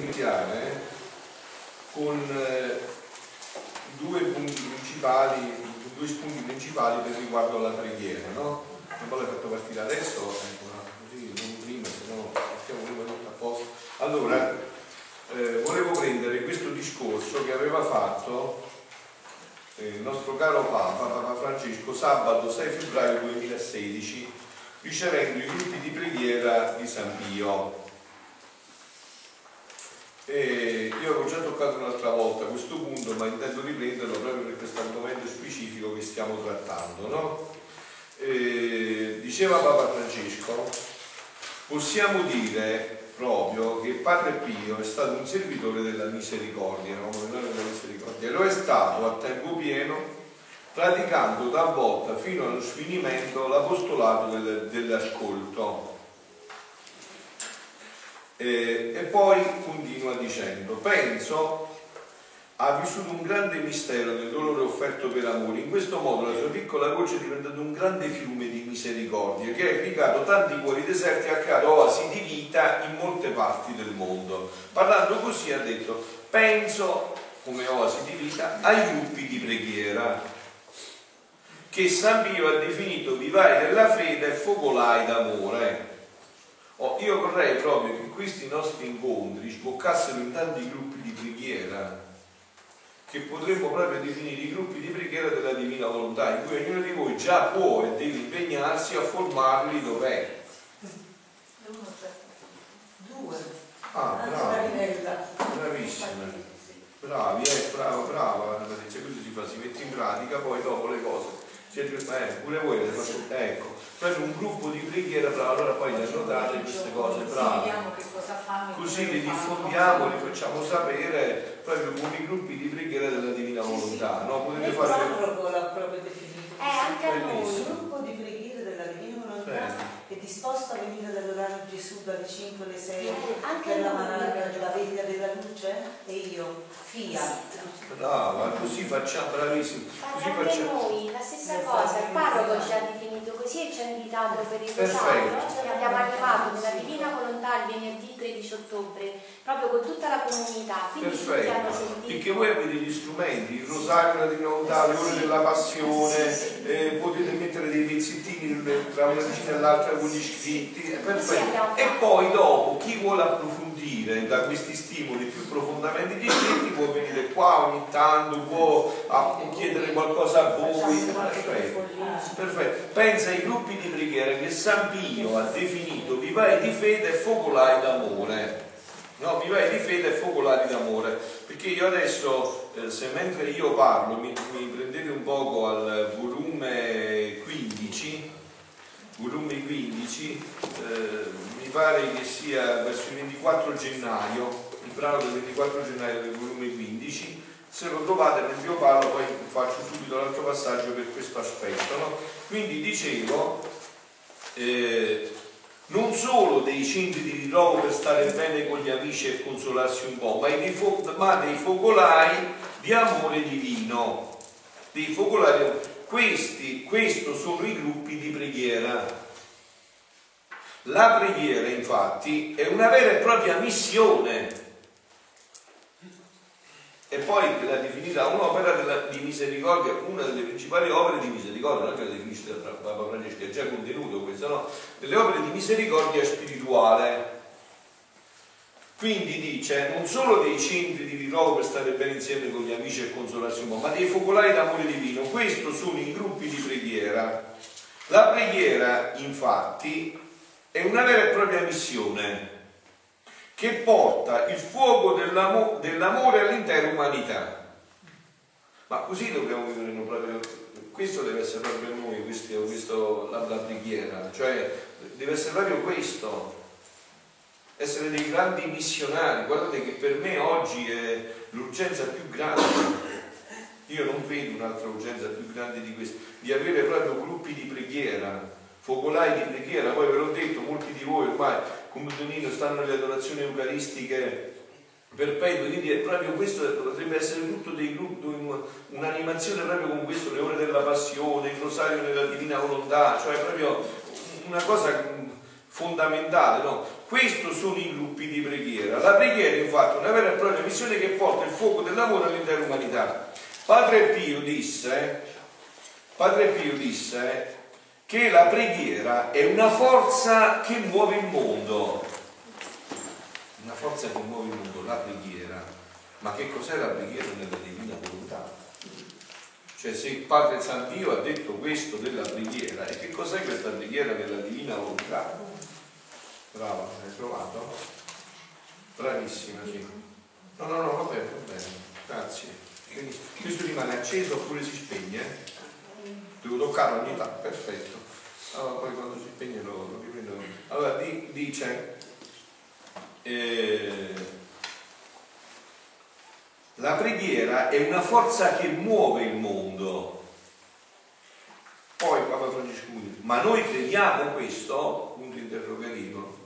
iniziare con eh, due punti principali, due spunti principali per riguardo alla preghiera, no? Non l'hai fatto partire adesso, ecco, così non prima, se no stiamo prima tutto a posto. Allora, eh, volevo prendere questo discorso che aveva fatto eh, il nostro caro Papa, Papa Francesco, sabato 6 febbraio 2016, ricevendo i gruppi di preghiera di San Pio. E io avevo già toccato un'altra volta questo punto, ma intendo riprenderlo proprio per questo argomento specifico che stiamo trattando. No? diceva Papa Francesco, possiamo dire proprio che Padre Pio è stato un servitore della misericordia, no? della misericordia, lo è stato a tempo pieno, praticando talvolta fino allo sfinimento l'apostolato del, dell'ascolto. E, e poi continua dicendo, penso ha vissuto un grande mistero del dolore offerto per amore. In questo modo la sua piccola voce è diventata un grande fiume di misericordia che ha irrigato tanti cuori deserti e ha creato oasi di vita in molte parti del mondo. Parlando così ha detto, penso come oasi di vita ai gruppi di preghiera che San Pio ha definito vivai della fede e focolai d'amore. Oh, io vorrei proprio che questi nostri incontri sboccassero in tanti gruppi di preghiera che potremmo proprio definire i gruppi di preghiera della divina volontà, in cui ognuno di voi già può e deve impegnarsi a formarli dov'è. Due. Ah, brava. Bravissima. Bravi, eh, brava, brava, Patrizia, così si fa, si mette in pratica poi dopo le cose. Siete, eh, pure voi avete fatto, ecco, proprio un gruppo di preghiera, bravo, allora poi le annotate queste cose, bravo. Così le diffondiamo, le facciamo sapere proprio con i gruppi di preghiera della Divina Volontà, no? Potete fare... Eh, anche a noi, un gruppo di preghiera della Divina Volontà è disposto a venire ad adorare Gesù dalle 5 alle 6 anche per la manata della veglia della luce e io, Fiat. Brava, così facciamo, bravissimo. Così facciamo. noi, la stessa cosa, il parroco ci ha definito così e ci ha invitato per il rosario, abbiamo animato nella Divina Volontà il venerdì 13 ottobre, proprio con tutta la comunità, quindi Perfetto. tutti hanno sentito. Perché voi avete gli strumenti, il rosario, la Divina Volontà, le ore della passione, sì, sì. Eh, potete mettere dei pezzettini tra una vicina e l'altra con gli scritti, perfetto. E poi dopo chi vuole approfondire da questi stimoli più profondamente gli scritti può venire qua ogni tanto, può chiedere qualcosa a voi. Perfetto. Perfetto. Pensa ai gruppi di preghiera che San Pio ha definito vivai di fede e focolai d'amore. No, vivai di fede e focolari d'amore. Perché io adesso, eh, se mentre io parlo, mi, mi prendete un poco al volume 15, volume 15, eh, mi pare che sia verso il 24 gennaio, il brano del 24 gennaio del volume 15, se lo trovate nel mio parlo poi faccio subito l'altro passaggio per questo aspetto. No? Quindi dicevo, eh, non solo dei centri di ritrovo per stare bene con gli amici e consolarsi un po', ma dei, fo- ma dei focolai di amore divino. Dei focolai, questi, questo sono i gruppi di preghiera. La preghiera, infatti, è una vera e propria missione. E poi la definita un'opera della, di misericordia, una delle principali opere di misericordia, non è che la definisce Papa Francesco, è già contenuto questo, no? Delle opere di misericordia spirituale. Quindi dice, non solo dei centri di ritrovo per stare bene insieme con gli amici e po', ma dei focolai d'amore divino. Questo sono i gruppi di preghiera. La preghiera, infatti, è una vera e propria missione che porta il fuoco dell'amo- dell'amore all'intera umanità. Ma così dobbiamo vivere proprio, questo deve essere proprio noi, questo, questo, la, la preghiera, cioè deve essere proprio questo, essere dei grandi missionari. Guardate che per me oggi è l'urgenza più grande. Io non vedo un'altra urgenza più grande di questa, di avere proprio gruppi di preghiera focolai di preghiera, poi ve l'ho detto, molti di voi ormai come Tonino stanno nelle adorazioni eucaristiche perpetue, quindi è proprio questo potrebbe essere tutto dei gruppi, un'animazione proprio come questo, le ore della passione, il rosario nella divina volontà, cioè proprio una cosa fondamentale, no? Questo sono i gruppi di preghiera. La preghiera infatti è una vera e propria missione che porta il fuoco dell'amore all'intera umanità. Padre Pio disse, Padre Pio disse che la preghiera è una forza che muove il mondo. Una forza che muove il mondo, la preghiera. Ma che cos'è la preghiera nella divina volontà? Cioè se il Padre San ha detto questo della preghiera, e che cos'è questa preghiera nella divina volontà? Brava, hai trovato? Bravissima, sì. No, no, no, va bene, va bene, grazie. Quindi questo rimane acceso oppure si spegne? Devo toccarlo ogni tanto, perfetto. Allora poi quando si spegne lo, lo riprendo. Allora di, dice eh, la preghiera è una forza che muove il mondo. Poi Papa Francesco dice, ma noi crediamo questo? Punto interrogativo.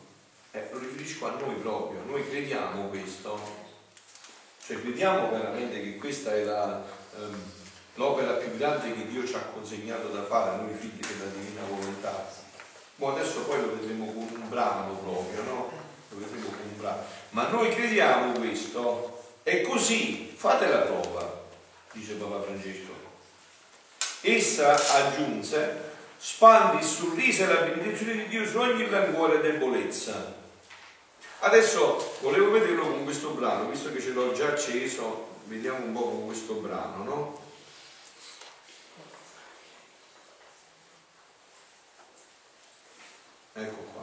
Eh, lo riferisco a noi proprio, noi crediamo questo. Cioè crediamo veramente che questa è la, ehm, l'opera più grande che Dio ci ha consegnato da fare, noi figli della divina. Ma adesso poi lo vedremo con un brano proprio, no? Lo vedremo con un brano. Ma noi crediamo questo è così, fate la prova, dice Papa Francesco. Essa aggiunse, spandi e la benedizione di Dio su ogni languore e debolezza. Adesso volevo vederlo con questo brano, visto che ce l'ho già acceso, vediamo un po' con questo brano, no? Ecco qua.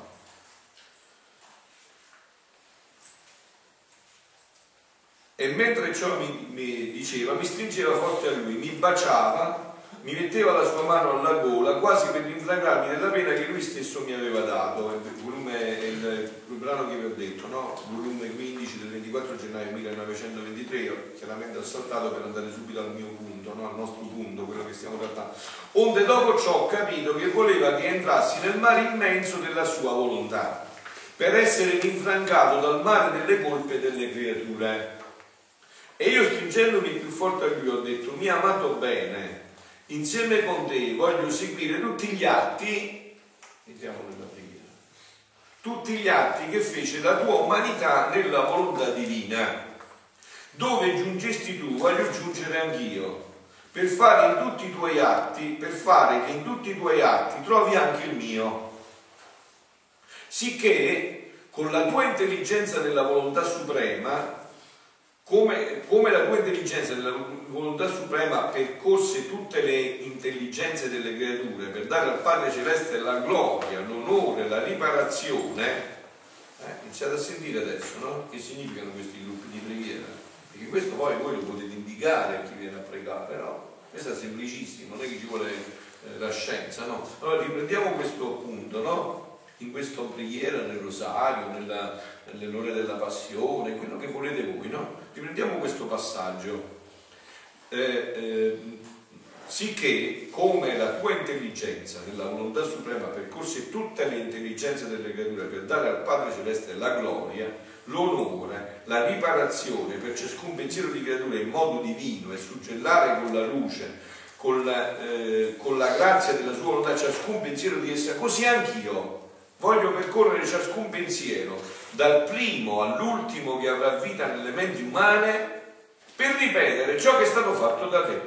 E mentre ciò mi, mi, diceva, mi stringeva forte a lui, mi baciava, mi metteva la sua mano alla gola, quasi per rinfragarmi della pena che lui stesso mi aveva dato. Il volume il, il brano che vi ho detto, no? Volume 15 del 24 gennaio 1923, io chiaramente ho saltato per andare subito al mio punto, no? al nostro punto, quello che stiamo trattando. Onde dopo ciò ho capito che voleva che entrassi nel mare immenso della sua volontà, per essere rinfrancato dal mare delle colpe delle creature e io stringendomi più forte a lui ho detto, mi ha amato bene, insieme con te voglio seguire tutti gli atti, entriamo nella preghiera, tutti gli atti che fece la tua umanità nella volontà divina. Dove giungesti tu, voglio giungere anch'io, per fare in tutti i tuoi atti, per fare che in tutti i tuoi atti trovi anche il mio. Sicché con la tua intelligenza nella volontà suprema come, come, la tua intelligenza della volontà suprema percorse tutte le intelligenze delle creature per dare al Padre Celeste la gloria, l'onore, la riparazione, eh, iniziate a sentire adesso no? che significano questi gruppi di preghiera, perché questo poi voi lo potete indicare a chi viene a pregare, no? Questo è semplicissimo, non è che ci vuole eh, la scienza, no? Allora riprendiamo questo punto, no? In questa preghiera, nel rosario, nella, nell'ora della passione, quello che volete voi, no? Riprendiamo questo passaggio. Eh, eh, sicché come la tua intelligenza nella volontà suprema percorse tutte le intelligenze delle creature per dare al Padre Celeste la gloria, l'onore, la riparazione per ciascun pensiero di creatura in modo divino e suggellare con la luce, con la, eh, con la grazia della sua volontà ciascun pensiero di essa, così anch'io voglio percorrere ciascun pensiero dal primo all'ultimo che avrà vita nelle menti umane per ripetere ciò che è stato fatto da te.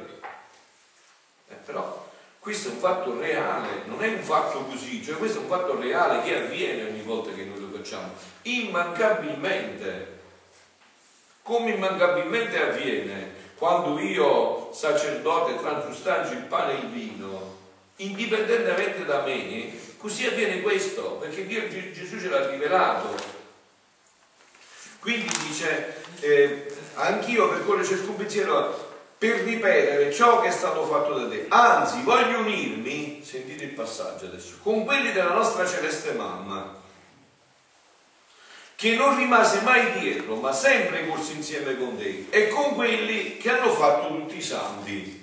Eh, però questo è un fatto reale, non è un fatto così, cioè questo è un fatto reale che avviene ogni volta che noi lo facciamo, immancabilmente, come immancabilmente avviene quando io, sacerdote, transustancio il pane e il vino, indipendentemente da me, così avviene questo, perché Dio, Gesù ce l'ha rivelato, quindi dice, eh, anch'io percorro ciascun pensiero per ripetere ciò che è stato fatto da te. Anzi, voglio unirmi, sentite il passaggio adesso, con quelli della nostra celeste mamma, che non rimase mai dietro, ma sempre corso insieme con te, e con quelli che hanno fatto tutti i santi.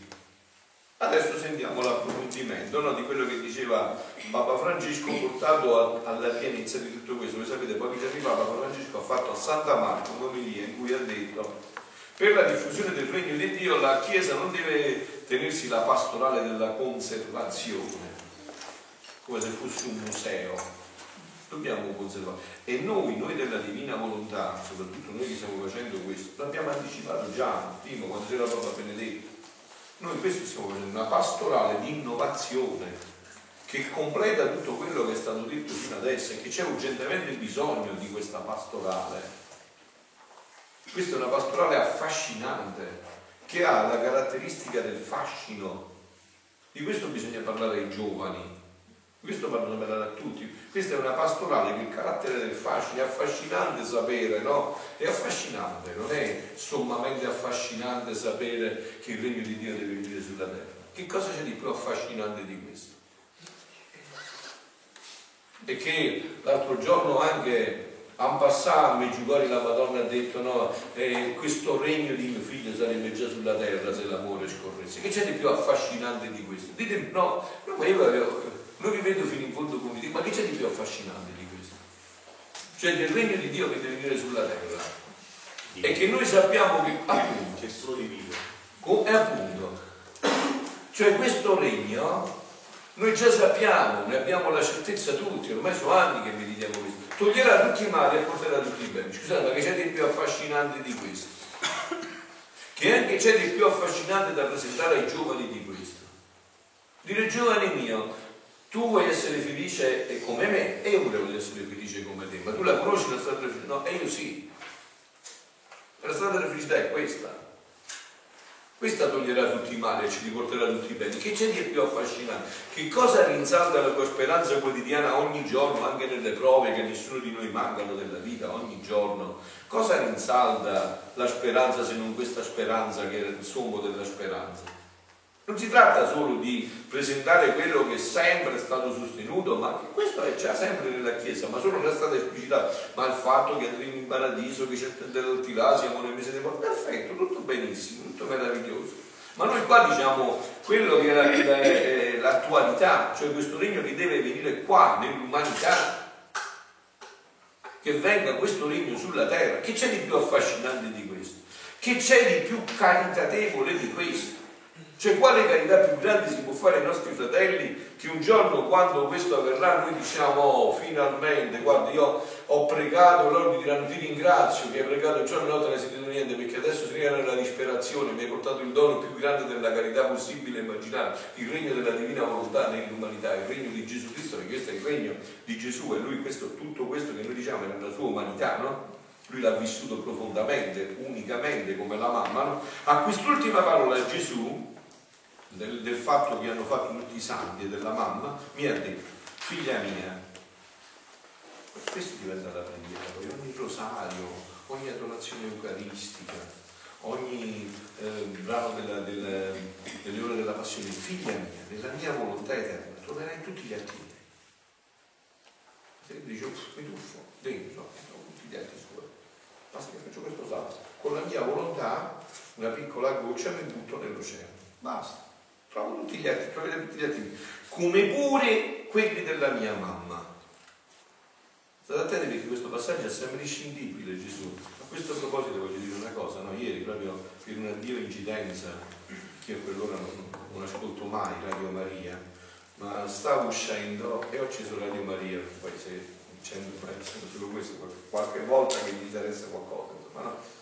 Adesso sentiamo l'approfondimento no, di quello che diceva Papa Francesco portato alla pienezza di tutto questo. Voi sapete, pochi giorni fa Papa Francesco ha fatto a Santa Marco un'omelia in cui ha detto per la diffusione del regno di Dio la Chiesa non deve tenersi la pastorale della conservazione, come se fosse un museo, dobbiamo conservare. E noi, noi della divina volontà, soprattutto noi che stiamo facendo questo, l'abbiamo anticipato già prima, quando c'era Papa Benedetto. Noi questo stiamo facendo, una pastorale di innovazione che completa tutto quello che è stato detto fino adesso e che c'è urgentemente bisogno di questa pastorale. Questa è una pastorale affascinante, che ha la caratteristica del fascino. Di questo bisogna parlare ai giovani, questo vanno parlare a tutti. Questa è una pastorale che il carattere del fascino è affascinante sapere, no? È affascinante, non è sommamente affascinante sapere che il regno di Dio deve venire sulla terra. Che cosa c'è di più affascinante di questo? E che l'altro giorno anche a passato Meggiugori la Madonna ha detto no, eh, questo regno di mio figlio sarebbe già sulla terra se l'amore scorresse. Che c'è di più affascinante di questo? Ditemi no, no ma io avevo, non vi vedo fino in fondo come dico, ma che c'è di più affascinante di questo? Cioè del regno di Dio che deve venire sulla terra. Dio. E che noi sappiamo che appunto, c'è solo divino. E appunto, cioè questo regno, noi già sappiamo, ne abbiamo la certezza tutti, ormai sono anni che meditiamo questo. Toglierà tutti i mali e porterà tutti i beni. Scusate, ma che c'è di più affascinante di questo? Che anche c'è di più affascinante da presentare ai giovani di questo. Dire giovane mio, tu vuoi essere felice come me e io voglio essere felice come te, ma tu la conosci la strada della felicità? No, e io sì. La strada della felicità è questa. Questa toglierà tutti i mali e ci riporterà tutti i beni. Che c'è di più affascinante? Che cosa rinsalda la tua speranza quotidiana ogni giorno, anche nelle prove che nessuno di noi mancano della vita, ogni giorno? Cosa rinsalda la speranza se non questa speranza che è il sommo della speranza? Non si tratta solo di presentare quello che è sempre stato sostenuto, ma che questo è già sempre nella Chiesa, ma solo non è stato esplicitato. Ma il fatto che andremo in paradiso, che c'è il là, siamo nel mese dei morti, perfetto, tutto benissimo, tutto meraviglioso. Ma noi qua diciamo quello che è l'attualità, cioè questo regno che deve venire qua, nell'umanità, che venga questo regno sulla terra. Che c'è di più affascinante di questo? Che c'è di più caritatevole di questo? Cioè quale carità più grande si può fare ai nostri fratelli che un giorno quando questo avverrà noi diciamo oh, finalmente, guarda io ho pregato, loro mi diranno ti ringrazio che hai pregato giorno e notte non hai sentito niente perché adesso si rientra nella disperazione, mi hai portato il dono più grande della carità possibile immaginare, il regno della divina volontà nell'umanità, il regno di Gesù Cristo, perché questo è il regno di Gesù e lui questo, tutto questo che noi diciamo è nella sua umanità, no? Lui l'ha vissuto profondamente, unicamente come la mamma, no? A quest'ultima parola Gesù del, del fatto che hanno fatto tutti i santi e della mamma, mi ha detto, figlia mia, questo diventa la preghiera, poi ogni rosario, ogni adorazione eucaristica, ogni eh, brano della, della, delle ore della passione, figlia mia, nella mia volontà eterna, troverai tutti gli altri miei. Se dice, mi tuffo dentro, ho tutti gli altri suoi. Basta che faccio questo salto. Con la mia volontà, una piccola goccia mi butto nell'oceano. Basta trovo tutti gli altri, trovate tutti gli altri, come pure quelli della mia mamma. State attenti perché questo passaggio è sempre inscindibile Gesù. A questo proposito voglio dire una cosa, no? ieri proprio per una dio incidenza, che a quell'ora non, non ascolto mai Radio Maria, ma stavo uscendo e ho acceso Radio Maria, poi se dicendo solo questo, qualche volta che mi interessa qualcosa, insomma no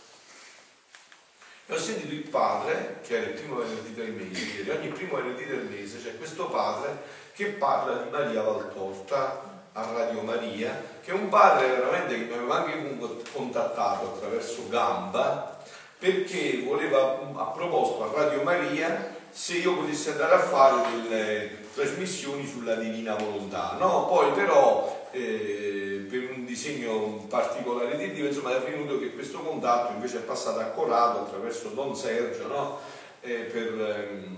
e ho sentito il padre, che era il primo venerdì del mese, ogni primo venerdì del mese c'è questo padre che parla di Maria Valtorta a Radio Maria, che è un padre veramente che mi aveva anche contattato attraverso Gamba, perché voleva, ha proposto a Radio Maria se io potessi andare a fare delle trasmissioni sulla divina volontà. No? Poi però eh, per un disegno particolare di Dio, insomma è venuto che questo contatto invece è passato a Corrado attraverso Don Sergio no? eh, per, ehm,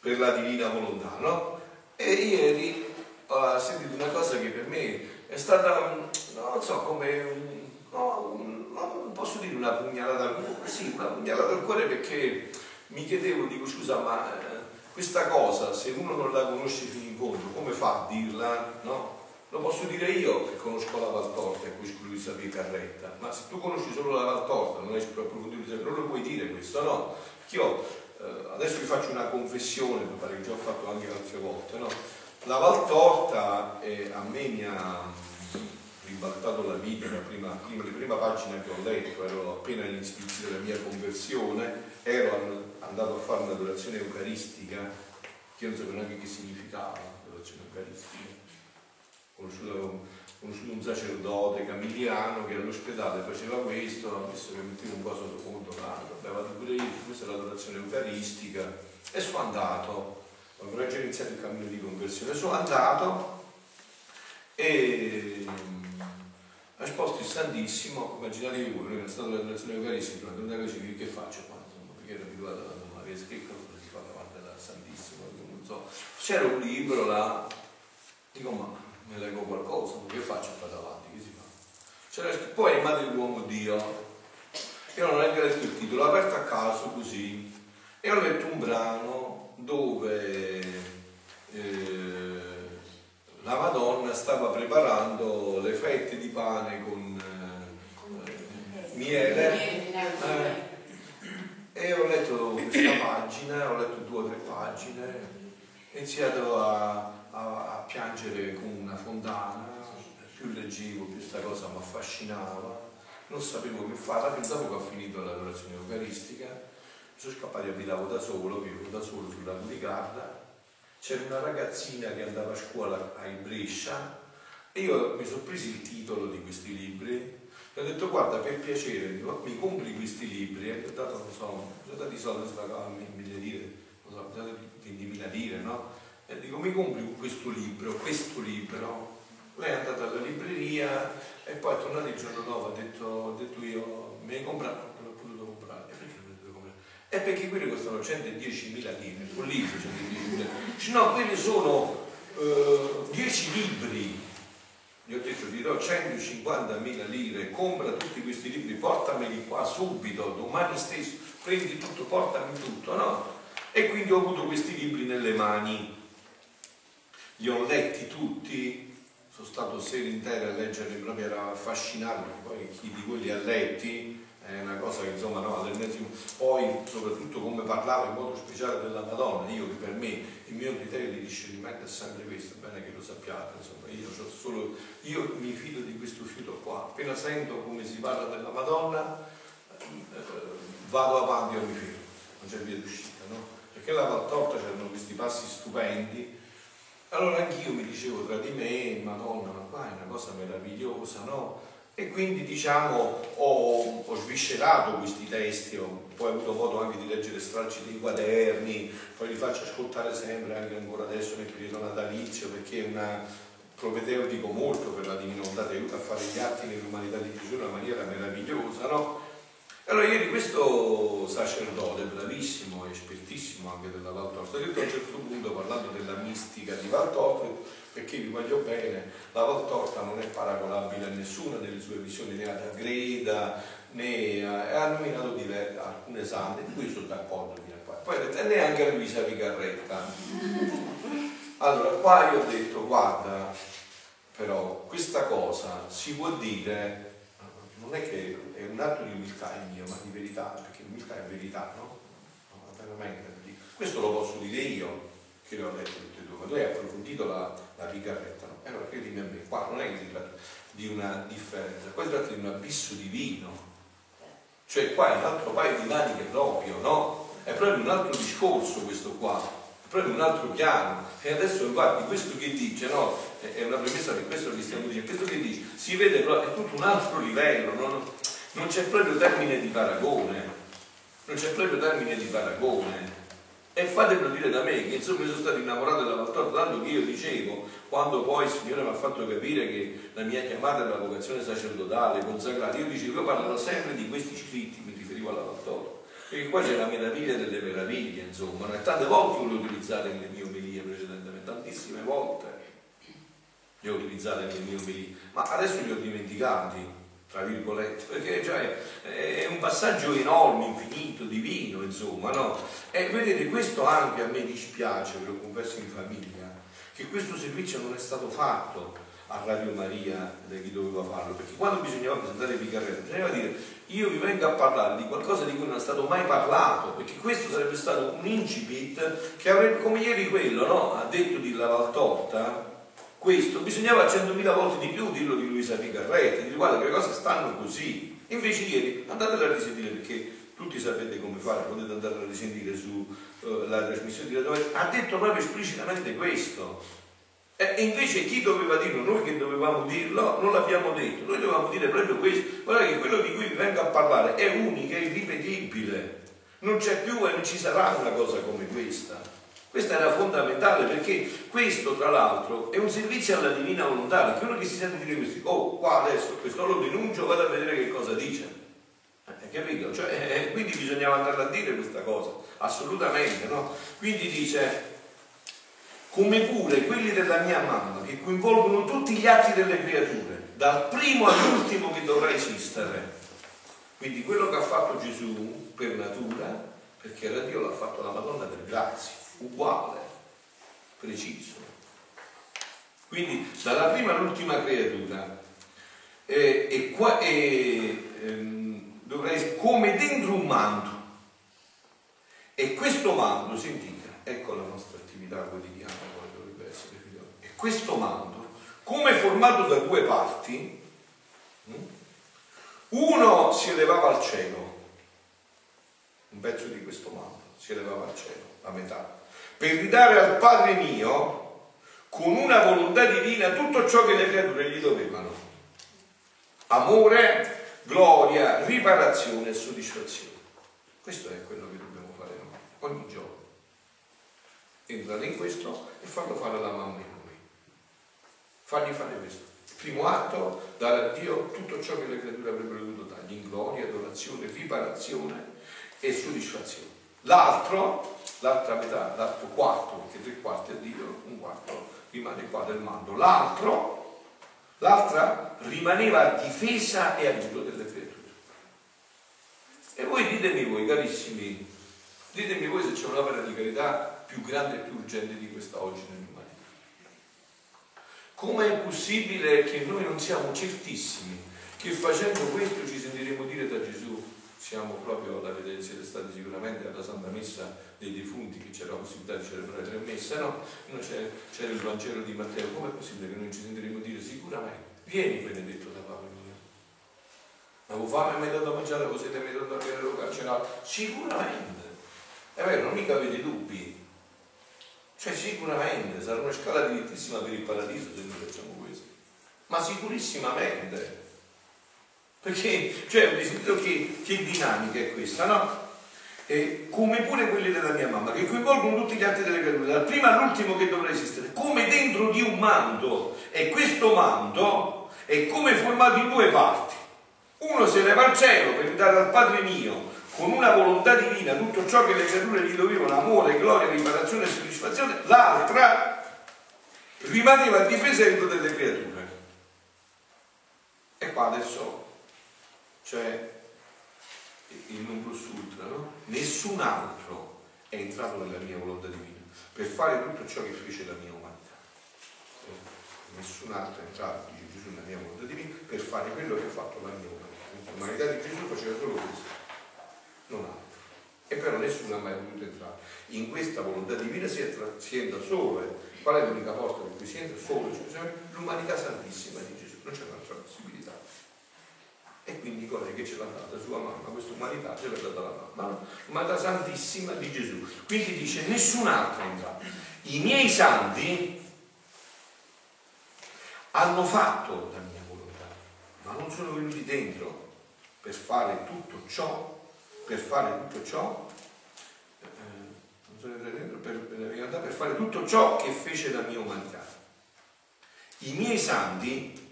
per, la divina volontà. No? E ieri ho sentito una cosa che per me è stata, non so, come un, no, un, posso dire una pugnalata, sì, una pugnalata al cuore perché mi chiedevo, dico scusa, ma eh, questa cosa, se uno non la conosce fino in fondo, come fa a dirla? No? Lo posso dire io che conosco la Valtorta e cui lui sapeva Carretta, ma se tu conosci solo la Valtorta, non hai approfondito, non lo puoi dire questo, no? Io eh, adesso vi faccio una confessione, mi pare che già ho fatto anche altre volte, no? La Valtorta eh, a me mi ha, ribaltato la vita, la prima, prima, prima pagina che ho letto, ero appena all'inizio della mia conversione, ero andato a fare un'adorazione eucaristica, che io non sapevo neanche che significava l'adorazione eucaristica. Ho conosciuto, conosciuto, un sacerdote camiliano che all'ospedale faceva questo, ha messo che metteva un po' sotto conto, pure io, questa è l'adorazione eucaristica, e sono andato, avevo già iniziato il cammino di conversione, sono andato e ha esposto il Santissimo, immaginatevi voi, noi è stato la relazione eucaristica, una così, che faccio qua? Perché ero abituato a Maria che cosa si fa davanti al Santissimo, non so. C'era un libro là, dico ma me leggo qualcosa, che faccio qua davanti, che si fa? C'era scritto poema dell'uomo Dio, io non ho neanche letto il titolo, l'ho aperto a caso così, e ho letto un brano dove... Eh, la Madonna stava preparando le fette di pane con eh, miele. Eh, e ho letto questa pagina, ho letto due o tre pagine, ho iniziato a, a, a piangere come una fontana, più leggevo, più questa cosa mi affascinava, non sapevo che fare, pensavo che ho finito l'adorazione eucaristica, sono scappato e abitavo da solo, vivo da solo sulla Curicarda c'era una ragazzina che andava a scuola a Brescia e io mi sono preso il titolo di questi libri. E ho detto guarda per piacere mi compri questi libri. E ho dato non so, ho dato i soldi a mille lire, non so, 20.000 lire, no? E dico mi compri questo libro, questo libro. Lei è andata alla libreria e poi è tornata il giorno dopo, ha detto, detto io mi hai comprato? è perché quelli costano 110.000 lire, un libro 110.000 lire. No, quelli sono eh, 10 libri. Gli ho detto ti do 150.000 lire, compra tutti questi libri, portameli qua subito, domani stesso, prendi tutto, portami tutto, no? E quindi ho avuto questi libri nelle mani, li ho letti tutti, sono stato sera intera a leggerli, proprio era affascinato, poi chi di voi li ha letti, è una cosa che insomma no, all'ennesimo, poi soprattutto come parlava in modo speciale della Madonna, io che per me il mio criterio di discernimento è sempre questo, è bene che lo sappiate, insomma, io, solo, io mi fido di questo fiuto qua, appena sento come si parla della Madonna eh, vado avanti o mi fermo, non c'è via d'uscita, no? Perché la Valtorta c'erano questi passi stupendi, allora anch'io mi dicevo tra di me, Madonna, ma qua è una cosa meravigliosa, no? E quindi diciamo ho, ho sviscerato questi testi, ho poi avuto modo anche di leggere stralci dei quaderni, poi li faccio ascoltare sempre anche ancora adesso nel periodo natalizio perché è una propedeutico molto per la Divina Volontà, ti aiuta a fare gli atti nell'umanità di Gesù in una maniera meravigliosa, no? Allora ieri questo sacerdote, bravissimo, espertissimo anche della Val Torta, io a un certo punto parlando della mistica di Val Torta, perché vi voglio bene, la Valtorta non è paragonabile a nessuna delle sue visioni né ad Agreda né a, ha nominato diverse, alcune sante, di cui sono d'accordo poi neanche a Luisa Picarretta allora qua io ho detto guarda però questa cosa si può dire non è che è un atto di umiltà il mio ma di verità perché l'umiltà è verità no? veramente questo lo posso dire io che le ho letto tutte e due ma tu hai approfondito la, la picarretta, no? allora credimi a me, qua non è che si tratta di una differenza, qua si tratta di un abisso divino, cioè qua è un altro paio di maniche proprio, no? È proprio un altro discorso questo qua, proprio un altro piano. E adesso infatti questo che dice, no? È una premessa per questo che stiamo dicendo, questo che dice, si vede proprio, è tutto un altro livello, no? non c'è proprio termine di paragone, non c'è proprio termine di paragone. E fatemelo dire da me, che insomma io sono stato innamorato della Valtorta, tanto che io dicevo, quando poi il Signore mi ha fatto capire che la mia chiamata è la vocazione sacerdotale, consacrata, io dicevo, io parlerò sempre di questi scritti, mi riferivo alla Valtorta, perché qua c'è la meraviglia delle meraviglie, insomma, e tante volte io le ho utilizzate nelle mie omelie precedentemente, tantissime volte le ho utilizzate nelle mie omelie, ma adesso li ho dimenticati tra virgolette, perché cioè, è un passaggio enorme, infinito, divino, insomma, no? E vedete, questo anche a me dispiace, ve lo confesso in famiglia, che questo servizio non è stato fatto a Radio Maria da chi doveva farlo, perché quando bisognava presentare Picarretta bisognava dire io vi vengo a parlare di qualcosa di cui non è stato mai parlato, perché questo sarebbe stato un incipit che avrebbe, come ieri quello, no? ha detto di la Valtorta, questo, bisognava centomila volte di più dirlo di Luisa Picarretti, di guarda che le cose stanno così. Invece ieri andatela a risentire perché tutti sapete come fare, potete andare a risentire sulla uh, trasmissione di Radio ha detto proprio esplicitamente questo. E invece chi doveva dirlo? Noi che dovevamo dirlo non l'abbiamo detto, noi dovevamo dire proprio questo. Guarda che quello di cui vi vengo a parlare è unico, è irripetibile. Non c'è più e non ci sarà una cosa come questa. Questa era fondamentale perché questo, tra l'altro, è un servizio alla divina volontà, uno che si sente dire così, oh, qua adesso questo lo denuncio, vado a vedere che cosa dice. Eh, capito? Cioè, eh, eh quindi bisognava andare a dire questa cosa, assolutamente, no? Quindi dice, come pure quelli della mia mamma, che coinvolgono tutti gli atti delle creature, dal primo all'ultimo che dovrà esistere. Quindi quello che ha fatto Gesù per natura, perché era Dio, l'ha fatto la Madonna per grazia uguale, preciso. Quindi dalla prima all'ultima creatura eh, e, qua, eh, ehm, dovrei come dentro un manto. E questo manto, sentite, ecco la nostra attività quotidiana come dovrebbe essere. E questo manto, come formato da due parti, hm, uno si elevava al cielo, un pezzo di questo manto si elevava al cielo, la metà, per ridare al Padre mio, con una volontà divina, tutto ciò che le creature gli dovevano. Amore, gloria, riparazione e soddisfazione. Questo è quello che dobbiamo fare noi, ogni giorno. Entrare in questo e farlo fare alla mamma in noi. Fargli fare questo. Primo atto, dare a Dio tutto ciò che le creature avrebbero dovuto dargli in gloria, adorazione, riparazione e soddisfazione. L'altro, l'altra metà, l'altro quarto, perché tre quarti a Dio, un quarto rimane qua del mando. L'altro, l'altra rimaneva a difesa e aiuto delle creature. E voi ditemi voi, carissimi, ditemi voi se c'è un'opera di carità più grande e più urgente di questa oggi nell'umanità. Come è possibile che noi non siamo certissimi che facendo questo ci sentiremo dire da Gesù siamo proprio alla siete stati sicuramente alla Santa Messa dei defunti che c'era la possibilità di celebrare le messe, no? C'era il Vangelo di Matteo, com'è possibile che noi ci sentiremo dire sicuramente, vieni benedetto da Padre mio. Avevo fame e mi hai dato a mangiare, così te mi hai dato a bere lo carcerato. Sicuramente. È vero, non mica avete dubbi. Cioè sicuramente sarà una scala direttissima per il paradiso se noi facciamo questo. Ma sicurissimamente. Perché cioè, un desiderio che, che dinamica è questa, no? Eh, come pure quelli della mia mamma, che coinvolgono tutti gli altri delle creature, dal primo all'ultimo che dovrà esistere, come dentro di un manto. E questo manto è come formato in due parti. Uno si eleva al cielo per dare al Padre mio, con una volontà divina, tutto ciò che le creature gli dovevano, amore, gloria, riparazione e soddisfazione, l'altra rimaneva a difesa delle creature. E qua adesso cioè il non plus ultra, no? Nessun altro è entrato nella mia volontà divina per fare tutto ciò che fece la mia umanità. Nessun altro è entrato, dice Gesù, nella mia volontà divina per fare quello che ha fatto la mia umanità. L'umanità di Gesù faceva solo questo, non altro. E però nessuno ha mai potuto entrare. In questa volontà divina si entra, si entra solo. Qual è l'unica porta per cui si entra? Solo cioè, l'umanità santissima di Gesù, non c'è un'altra possibilità. E quindi cos'è che ce l'ha data sua mamma? Questa umanità ce l'ha data la mamma? L'umanità santissima di Gesù. Quindi dice nessun altro è entrato. I miei santi hanno fatto la mia volontà, ma non sono venuti dentro per fare tutto ciò, per fare tutto ciò, eh, non venuti dentro per, per, per fare tutto ciò che fece la mia umanità. I miei santi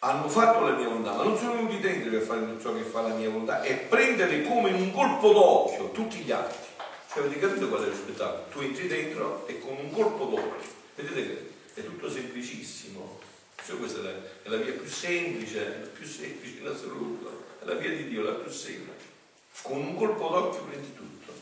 hanno fatto la mia volontà, ma non sono venuti dentro per fare ciò che fa la mia volontà, è prendere come in un colpo d'occhio tutti gli altri. Cioè avete capito qual è il spettacolo? Tu entri dentro e con un colpo d'occhio, vedete che è tutto semplicissimo. Cioè questa è la, è la via più semplice, la più semplice in assoluto, è la via di Dio, la più semplice. Con un colpo d'occhio prendi tutto.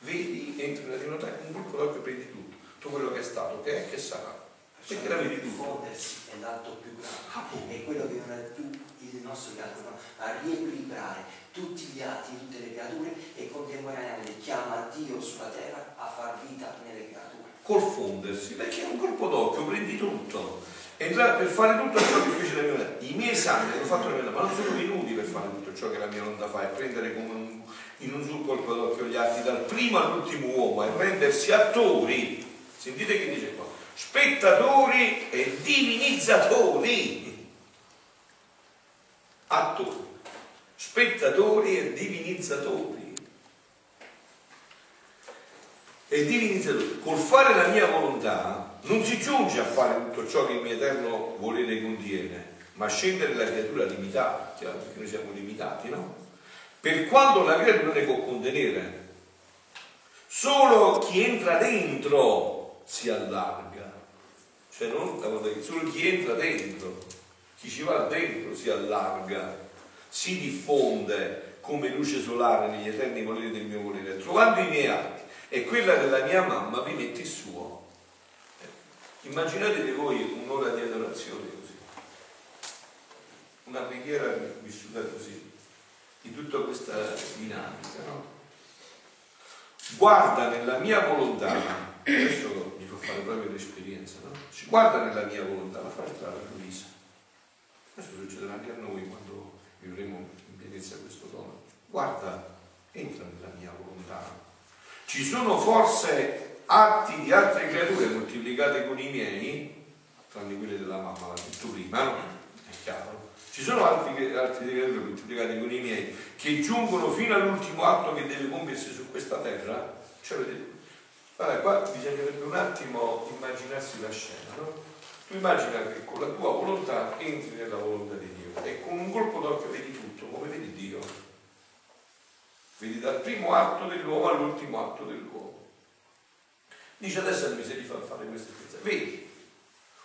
Vedi, entri nella divinità e con un colpo d'occhio prendi tutto. Tutto quello che è stato, che è, che sarà. Perché la vedi tu? Fondersi è l'atto più grande, ah, è quello che non è più il nostro caso, no? a riequilibrare tutti gli atti, tutte le creature e contemporaneamente chiama Dio sulla terra a far vita nelle creature. col fondersi, perché un colpo d'occhio prendi tutto. E per fare tutto ciò che fece la mia volontà, i miei santi hanno fatto la mia volontà, ma non sono venuti per fare tutto ciò che la mia volontà fa, e prendere come un, in un sul colpo d'occhio gli atti dal primo all'ultimo uomo e rendersi attori. Sentite che dice qua, spettatori e divinizzatori. Attori, spettatori e divinizzatori e divinizzatori, col fare la mia volontà non si giunge a fare tutto ciò che il mio eterno volere contiene, ma scendere la creatura limitata, perché noi siamo limitati, no? Per quanto la creatura ne può contenere, solo chi entra dentro si allarga, cioè non solo chi entra dentro, chi ci va dentro si allarga, si diffonde come luce solare negli eterni voleri del mio volere, trovando i miei atti e quella della mia mamma vi mette il suo. Immaginatevi voi un'ora di adorazione così, una preghiera vissuta così, di tutta questa dinamica, no? Guarda nella mia volontà, adesso mi fa fare proprio l'esperienza, no? Guarda nella mia volontà, la fa entrare Luisa. Questo succederà anche a noi quando vivremo in pienezza questo dono. Guarda, entra nella mia volontà ci sono forse atti di altre creature moltiplicate con i miei, tranne quelli della mamma, l'ha detto prima, no? È chiaro. Ci sono altri, altri creature moltiplicate con i miei che giungono fino all'ultimo atto che deve compiersi su questa terra. Cioè, vedete? Allora, qua bisognerebbe un attimo immaginarsi la scena, no? Tu immagina che con la tua volontà entri nella volontà di Dio e con un colpo d'occhio vedi tutto, come vedi Dio. Quindi dal primo atto dell'uomo all'ultimo atto dell'uomo. Dice adesso mi sei di far fare questa esperienza. Vedi,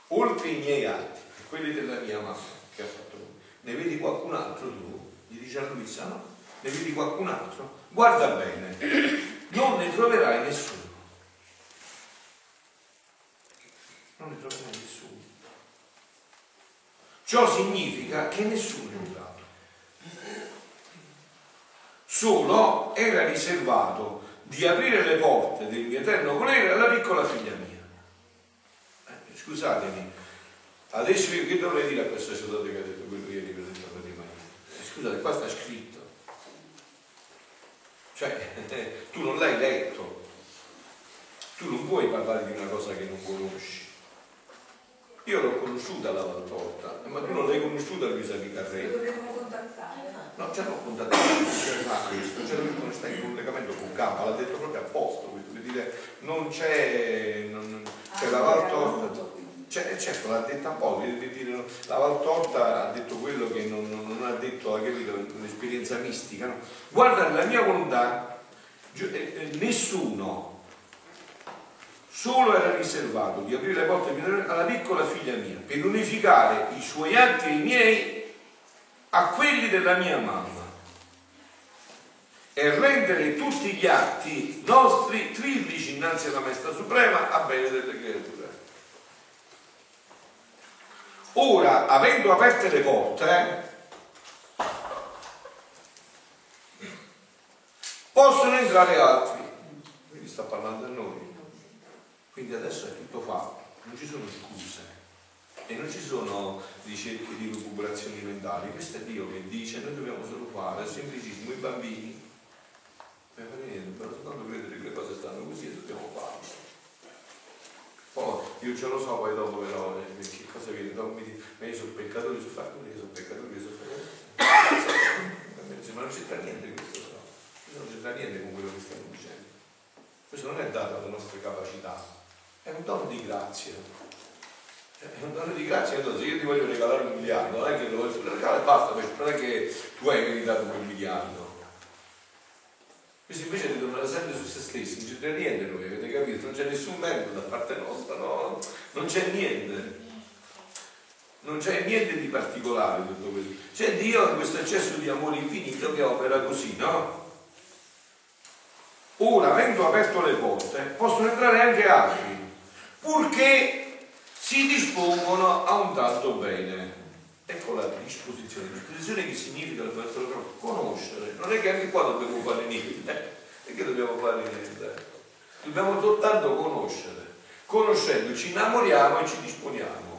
oltre i miei atti, quelli della mia mamma che ha fatto lui, ne vedi qualcun altro tu? Gli dice a Luisa, no? Ne vedi qualcun altro? Guarda bene, non ne troverai nessuno. Non ne troverai nessuno. Ciò significa che nessuno è entrato solo era riservato di aprire le porte del mio eterno volere alla piccola figlia mia. Eh, scusatemi, adesso io che dovrei dire a questo sacerdote che ha detto quello ieri per il di Maria? Eh, scusate, qua sta scritto. Cioè, tu non l'hai letto. Tu non puoi parlare di una cosa che non conosci. Io l'ho conosciuta la Valtorta, ma tu non l'hai conosciuta Luisa di. Lo devono contattare. No, ci hanno contattato, c'è questo, c'è lui non sta in collegamento con K, l'ha detto proprio apposta, questo, per dire non c'è, non, c'è la Valtorta. Cioè, certo, l'ha detta un po', per dire, la Valtorta ha detto quello che non, non, non ha detto, ha capito, un'esperienza mistica. No? Guarda, la mia volontà, eh, eh, nessuno solo era riservato di aprire le porte alla piccola figlia mia per unificare i suoi atti e i miei a quelli della mia mamma e rendere tutti gli atti nostri triplici innanzi alla Maestra Suprema a bene delle creature. Ora, avendo aperte le porte, possono entrare altri. Quindi sta parlando a noi. Quindi adesso è tutto fatto, non ci sono scuse e non ci sono ricerche di recuperazioni mentali, questo è Dio che dice noi dobbiamo solo fare, semplicismo, i bambini, non fare niente, però secondo credere che le cose stanno così e dobbiamo farlo. Poi io ce lo so poi dopo però eh, che cosa viene, dopo mi dice, ma io sono peccatore, sono fattore, io sono peccatore, io sono peccatore. ma non c'entra niente questo, no? non c'entra niente con quello che stiamo dicendo. Questo non è dato alle nostre capacità, è un dono di grazia. È un dono di grazia, se io ti voglio regalare un miliardo, non è che lo voglio regalare e basta, non è che tu hai meritato quel miliardo. Questi invece ritornano sempre su se stessi, non c'è niente noi, avete capito? Non c'è nessun merito da parte nostra, no? Non c'è niente. Non c'è niente di particolare in tutto questo. C'è Dio in questo eccesso di amore infinito che opera così, no? Ora, avendo aperto le porte, possono entrare anche altri purché si dispongono a un tanto bene. Ecco la disposizione. Disposizione che significa conoscere. Non è che anche qua dobbiamo fare niente, è che dobbiamo fare niente. Dobbiamo soltanto conoscere. Conoscendo ci innamoriamo e ci disponiamo.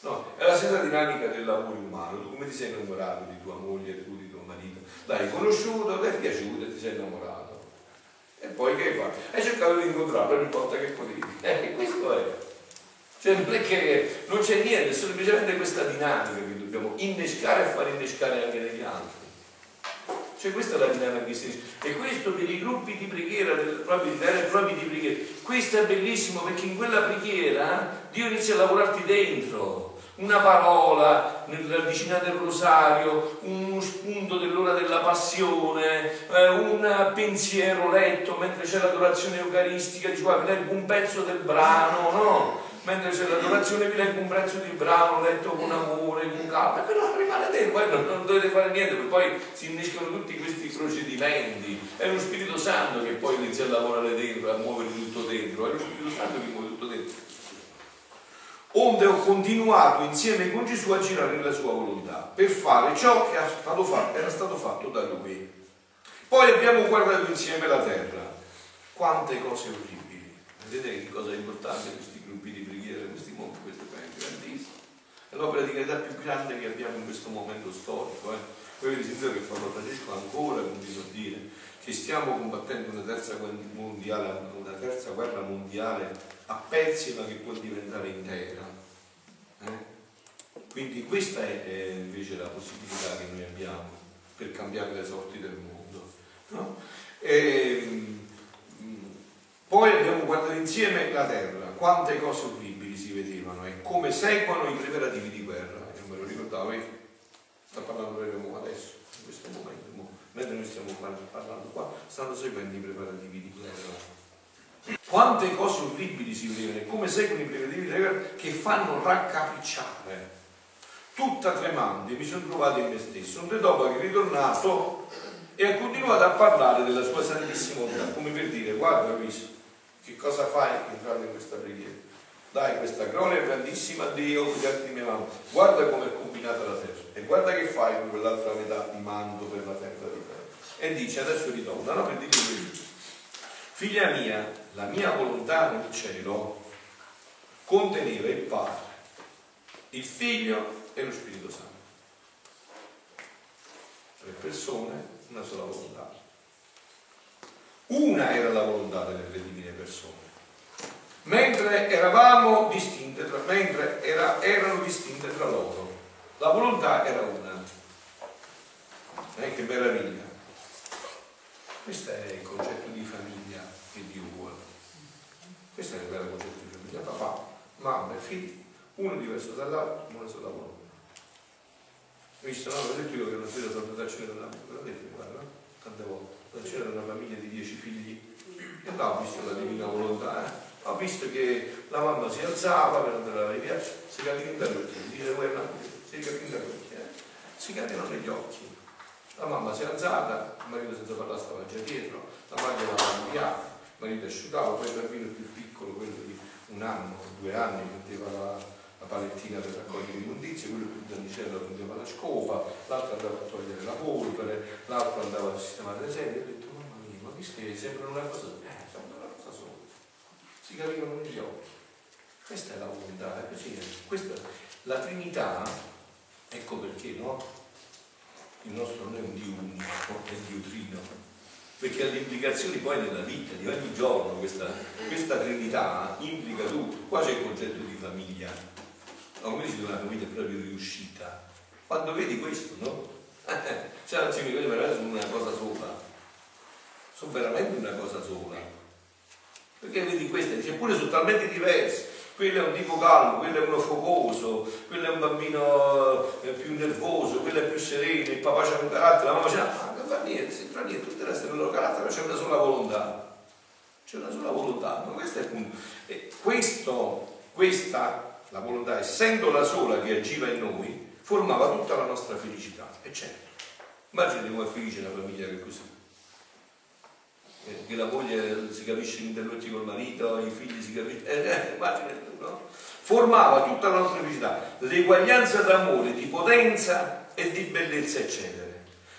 No, è la stessa dinamica dell'amore umano. Tu come ti sei innamorato di tua moglie, tu di tuo marito? L'hai conosciuto, ti è piaciuto e ti sei innamorato. E poi che hai fatto? Hai cercato di incontrarlo ogni volta che potevi. Eh, questo è. Cioè non è che non c'è niente, è semplicemente questa dinamica che dobbiamo innescare e far innescare anche negli altri. Cioè questa è la dinamica cristiana. E questo per i gruppi di preghiera, veri e propri di preghiera, questo è bellissimo perché in quella preghiera Dio inizia a lavorarti dentro una parola nella vicina del rosario, uno spunto dell'ora della passione, eh, un pensiero letto mentre c'è l'adorazione eucaristica, dici guarda, leggo un pezzo del brano, no? Mentre c'è l'adorazione vi leggo un pezzo di brano letto con amore, con calma, e però rimane dentro, poi non, non dovete fare niente, perché poi si innescono tutti questi procedimenti, è lo Spirito Santo che poi inizia a lavorare dentro, a muovere tutto dentro, è lo Spirito Santo che muove tutto dentro onde ho continuato insieme con Gesù a girare nella sua volontà, per fare ciò che stato fatto, era stato fatto da lui. Poi abbiamo guardato insieme la terra. Quante cose orribili. Vedete che cosa è importante questi gruppi di preghiera, questi monti, queste cose grandissime. È l'opera di carità più grande che abbiamo in questo momento storico. Eh. Voi avete sentito che Papa Francesco ancora continua a dire che stiamo combattendo una terza, mondiale, una terza guerra mondiale a pezzi ma che può diventare intera. Eh? Quindi questa è, invece la possibilità che noi abbiamo per cambiare le sorti del mondo. No? E, mm, poi abbiamo guardato insieme la terra, quante cose orribili si vedevano e come seguono i preparativi di guerra. Io me lo ricordavo, eh? sta parlando proprio adesso, mentre noi stiamo parlando qua, stanno seguendo i preparativi di guerra. Quante cose orribili si vedono, come seguono i preparativi di guerra che fanno raccapricciare. Tutta tremante mi sono trovato in me stesso, un dopo che è ritornato e ha continuato a parlare della sua santissima volontà, come per dire, guarda Luisa, che cosa fai entrando in questa preghiera? Dai questa gloria grandissima a Dio di mia mano, guarda come è combinata la terra e guarda che fai con quell'altra metà di mando per la terra e dice adesso ritorna no? per dire questo figlia mia la mia volontà nel cielo conteneva il Padre il Figlio e lo Spirito Santo tre persone una sola volontà. Una era la volontà delle tre divine persone. Mentre eravamo distinte tra, mentre era, erano distinte tra loro la volontà era una. Eh, che meraviglia questo è il concetto di famiglia che Dio vuole. Questo è il vero concetto di famiglia. Papà, mamma e figli, uno diverso dall'altro, una sola volontà. Visto, no? L'ho detto io che non vedo salutazione dell'ambito, ve l'ho detto, guarda, tante volte. C'era una famiglia di dieci figli e là ho visto la divina volontà, eh? ho visto che la mamma si alzava per andare alla via, si cadeva in occhi, dice guarda, si cadeva in occhi, eh? si cadevano negli occhi la mamma si è alzata, il marito senza parlare stava già dietro, la madre l'aveva cambiato, il marito asciugava, poi il bambino più piccolo, quello di un anno, due anni, metteva la, la palettina per raccogliere l'immondizia, quello più grandicello prendeva la scopa, l'altro andava a togliere la polvere, l'altro andava a sistemare le sedie, ho detto mamma mia, ma che sembrano una cosa, eh, sembrano una cosa sola, si capivano negli occhi. Questa è la volontà, è così, questa, la Trinità, ecco perché, no? Il nostro non è un Dio unico, è Dio trino, perché ha le implicazioni poi nella vita di ogni giorno, questa, questa Trinità implica tutto. Qua c'è il concetto di famiglia, no, come dice una famiglia proprio riuscita. Quando vedi questo, no? cioè, anzi, mi veramente sono una cosa sola, sono veramente una cosa sola. Perché vedi queste, dice, pure sono talmente diverse quello è un tipo calmo, quello è uno focoso, quello è un bambino eh, più nervoso, quello è più sereno, il papà c'ha un carattere, la mamma c'ha, ah, non fa niente, si fa niente, tutte restano il loro carattere, ma c'è una sola volontà. C'è una sola volontà, ma questo è il punto. E questo, questa, la volontà, essendo la sola che agiva in noi, formava tutta la nostra felicità. E certo, immagini come è felice una famiglia che è così che la moglie si capisce in interlotti col marito, i figli si capiscono, eh, eh, immagina no? Formava tutta la nostra felicità, l'eguaglianza d'amore, di potenza e di bellezza, eccetera.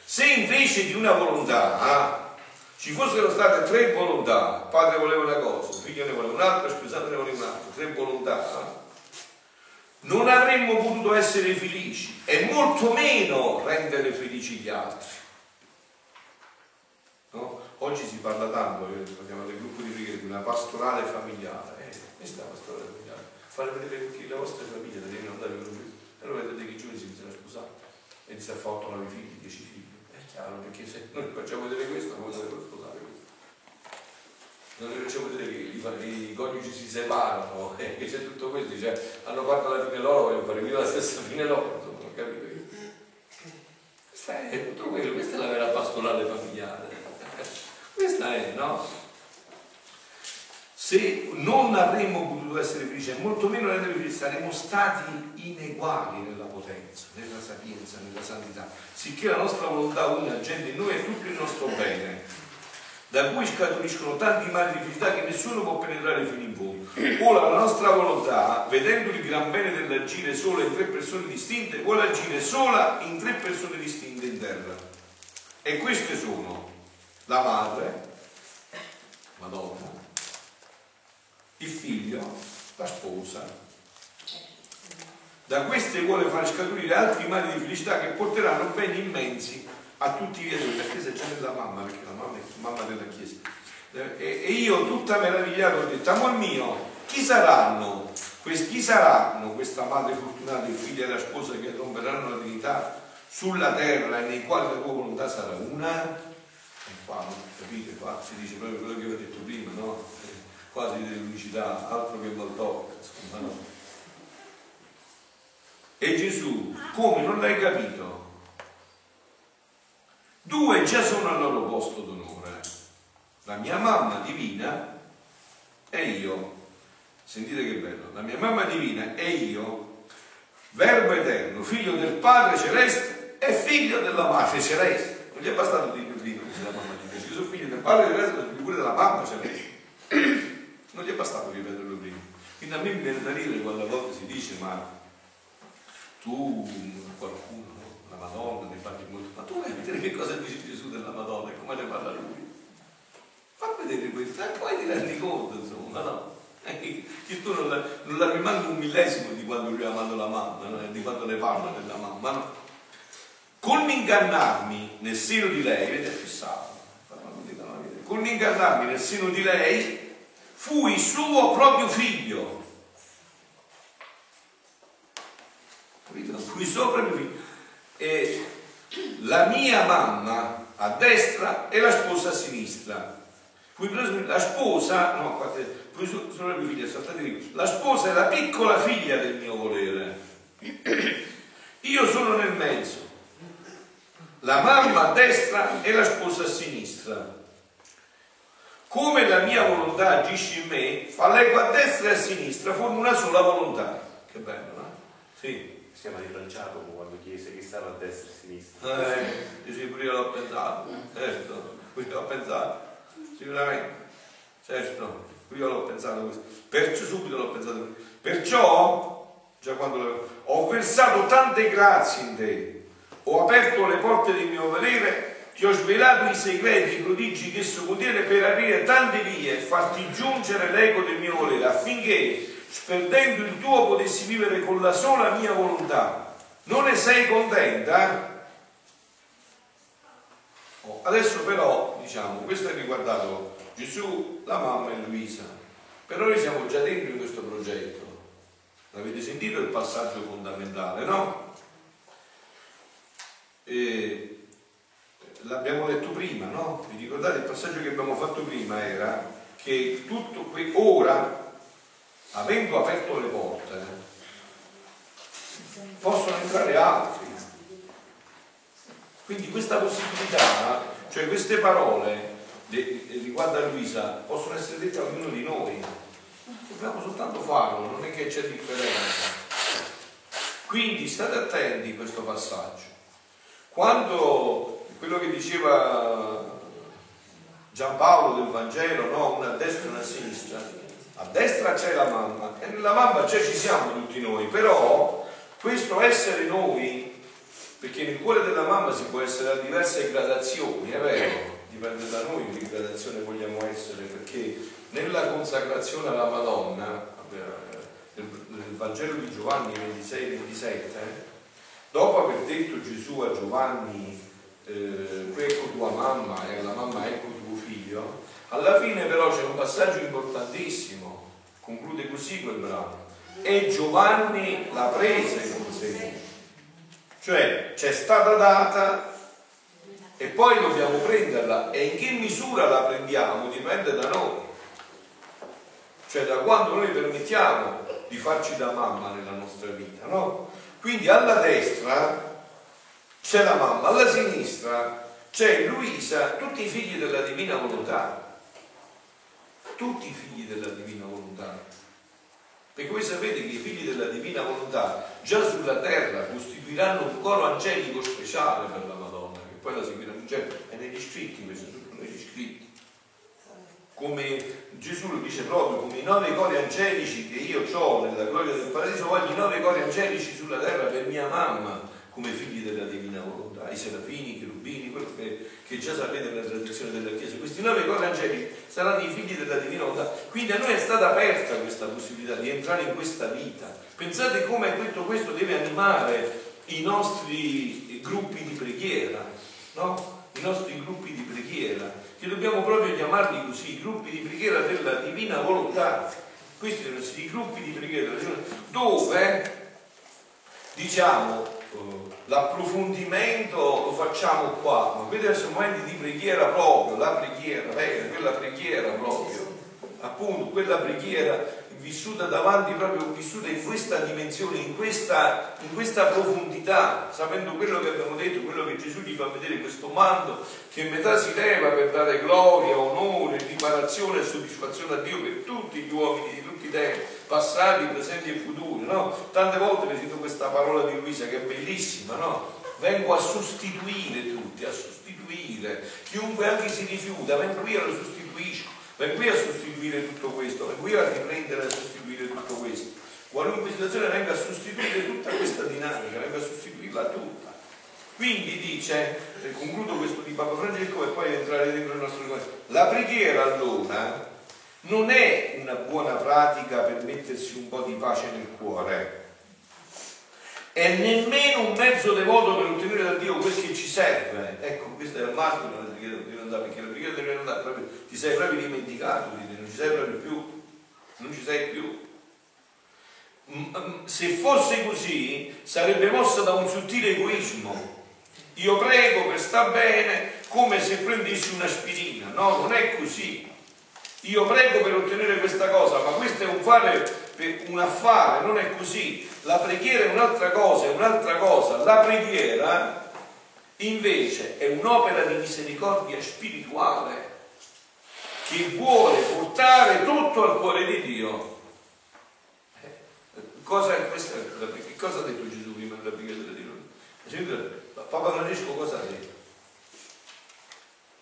Se invece di una volontà ci fossero state tre volontà, padre voleva una cosa, il figlio ne voleva un'altra, sposato ne voleva un'altra, tre volontà, non avremmo potuto essere felici e molto meno rendere felici gli altri. No? Oggi si parla tanto, parliamo del gruppo di preghiera, di una pastorale familiare. Eh, questa è la pastorale familiare. Fare vedere che la vostra famiglia deve andare per lui. E allora vedete che i giovani si iniziano a sposare. E iniziano a fare 8, 9 figli, 10 figli. È chiaro, perché se noi facciamo vedere questo, non potrebbero sposare questo. Non noi facciamo vedere che i, i coniugi si separano, eh, che c'è tutto questo, cioè, hanno fatto la fine loro, vogliono fare la stessa fine loro, insomma, non capito io. Questo è tutto quello, questa è la vera pastorale familiare. Questa è, no? Se non avremmo potuto essere felici, molto meno rendere felici, saremmo stati ineguali nella potenza, nella sapienza, nella santità, sicché la nostra volontà una agente in noi è tutto il nostro bene, da cui scaturiscono tanti mali di felicità che nessuno può penetrare fino in fondo. Ora la nostra volontà, vedendo il gran bene dell'agire sola in tre persone distinte, vuole agire sola in tre persone distinte in terra. E queste sono la madre, Madonna, il figlio, la sposa. Da queste vuole far scaturire altri mali di felicità che porteranno beni immensi a tutti i viaggiatori. La Chiesa è già nella mamma, perché la mamma è mamma della Chiesa. E, io tutta meravigliata ho detto, amor mio, chi saranno? Chi saranno questa madre fortunata, il figlio e la sposa che romperanno la dignità sulla terra e nei quali la tua volontà sarà una? Qua, capite? Qua si dice proprio quello che vi ho detto prima, no? Quasi dell'unicità, altro che Voltò, insomma, no? E Gesù, come non l'hai capito? Due già sono al loro posto d'onore, la mia mamma divina e io. Sentite che bello, la mia mamma divina e io, verbo eterno, figlio del Padre celeste e figlio della Madre celeste. Non gli è bastato dire prima della mamma Figlio del resto pure della mamma c'è lei. Non gli è bastato ripeterlo prima. Quindi a me mi viene da dire quando a volte si dice ma tu, qualcuno, la Madonna, ne parli molto, ma tu a vedere che cosa dice Gesù della Madonna e come ne parla lui. Fa vedere questo e poi ti rendi conto, insomma, no? Che tu non, la, non la rimandi un millesimo di quando lui ha amato la mamma, no? di quando ne parla della mamma, no? Con ingannarmi nel seno di lei, vedete, è fissato con l'ingannarmi nel seno di lei, fui suo proprio figlio. Capito? Fui suo proprio figlio. E la mia mamma a destra e la sposa a sinistra. Fui preso, la sposa, no, guardate, fui suo, suo proprio figlio, saltate lì. La sposa è la piccola figlia del mio volere. Io sono nel mezzo. La mamma a destra e la sposa a sinistra come la mia volontà agisce in me, fa l'eco a destra e a sinistra, forma una sola volontà. Che bello, no? Sì. Siamo rifranciato quando chiese che stava a destra e a sinistra. Eh, sì, pure io l'ho pensato, certo, pure l'ho pensato, sicuramente, certo, pure io l'ho pensato così. Perciò subito l'ho pensato. Perciò, già quando ho versato tante grazie in te, ho aperto le porte del mio volere ti ho svelato i segreti, i prodigi che esso contiene per aprire tante vie e farti giungere l'eco del mio volere, affinché, sperdendo il tuo, potessi vivere con la sola mia volontà. Non ne sei contenta? Oh, adesso però, diciamo, questo è riguardato Gesù, la mamma e Luisa. Però noi siamo già dentro in questo progetto. L'avete sentito il passaggio fondamentale, no? E l'abbiamo letto prima, no? Vi ricordate il passaggio che abbiamo fatto prima era che tutto qui ora, avendo aperto le porte, possono entrare altri. Quindi questa possibilità, cioè queste parole riguardo a Luisa, possono essere dette a ognuno di noi. Dobbiamo soltanto farlo, non è che c'è differenza. Quindi state attenti a questo passaggio. Quando quello che diceva Giampaolo del Vangelo, no? una destra e una sinistra. A destra c'è la mamma e nella mamma già ci siamo tutti noi, però questo essere noi, perché nel cuore della mamma si può essere a diverse gradazioni, è vero, dipende da noi che gradazione vogliamo essere, perché nella consacrazione alla Madonna, nel Vangelo di Giovanni 26-27, dopo aver detto Gesù a Giovanni, eh, ecco tua mamma e alla mamma ecco tuo figlio, alla fine però c'è un passaggio importantissimo, conclude così quel brano, e Giovanni la prese con sé, cioè c'è stata data e poi dobbiamo prenderla. E in che misura la prendiamo dipende da noi, cioè da quando noi permettiamo di farci da mamma nella nostra vita, no? Quindi alla destra c'è la mamma, alla sinistra c'è Luisa, tutti i figli della divina volontà, tutti i figli della divina volontà. Perché voi sapete che i figli della divina volontà già sulla terra costituiranno un coro angelico speciale per la Madonna, che poi la seguiranno, cioè è negli scritti questo, tutto negli scritti. Come Gesù lo dice proprio, come i nove cori angelici che io ho nella gloria del paradiso, voglio i nove cori angelici sulla terra per mia mamma, come figli della divina volontà, i serafini, i cherubini, quello che, che, già sapete nella tradizione della Chiesa. Questi nove cori angelici saranno i figli della divina volontà. Quindi a noi è stata aperta questa possibilità di entrare in questa vita. Pensate come tutto questo deve animare i nostri gruppi di preghiera, no? I nostri gruppi di preghiera che dobbiamo proprio chiamarli così, i gruppi di preghiera della divina volontà. Questi sono i gruppi di preghiera dove diciamo l'approfondimento lo facciamo qua, ma questi sono momenti di preghiera proprio, la preghiera vera, quella preghiera proprio, appunto quella preghiera vissuta davanti, proprio vissuta in questa dimensione, in questa, in questa, profondità, sapendo quello che abbiamo detto, quello che Gesù gli fa vedere, questo mando che in metà si leva per dare gloria, onore, riparazione e soddisfazione a Dio per tutti gli uomini di tutti i tempi, passati, presenti e futuri. No? Tante volte vi sento questa parola di Luisa che è bellissima, no? vengo a sostituire tutti, a sostituire, chiunque anche si rifiuta, vengo io lo sostituisco Vengo qui a sostituire tutto questo, vengo qui a riprendere e sostituire tutto questo. Qualunque situazione venga a sostituire tutta questa dinamica, venga a sostituirla tutta. Quindi dice, e concludo questo di Papa Francesco e poi entrare dentro il nostro ricordo. La preghiera allora non è una buona pratica per mettersi un po' di pace nel cuore, è nemmeno un mezzo devoto per ottenere da Dio quel che ci serve. Ecco, questo è il marco della preghiera di non perché la preghiera deve andare proprio, ti sei proprio dimenticato non ci sei proprio più, non ci sei più. Mm, mm, se fosse così, sarebbe mossa da un sottile egoismo. Io prego per sta bene come se prendessi un'aspirina. No, non è così. Io prego per ottenere questa cosa, ma questo è un fare un affare, non è così. La preghiera è un'altra cosa, è un'altra cosa. La preghiera invece è un'opera di misericordia spirituale che vuole portare tutto al cuore di Dio. Eh, cosa, questa, che cosa ha detto Gesù prima della preghiera della Dio? Papa Francesco cosa ha detto?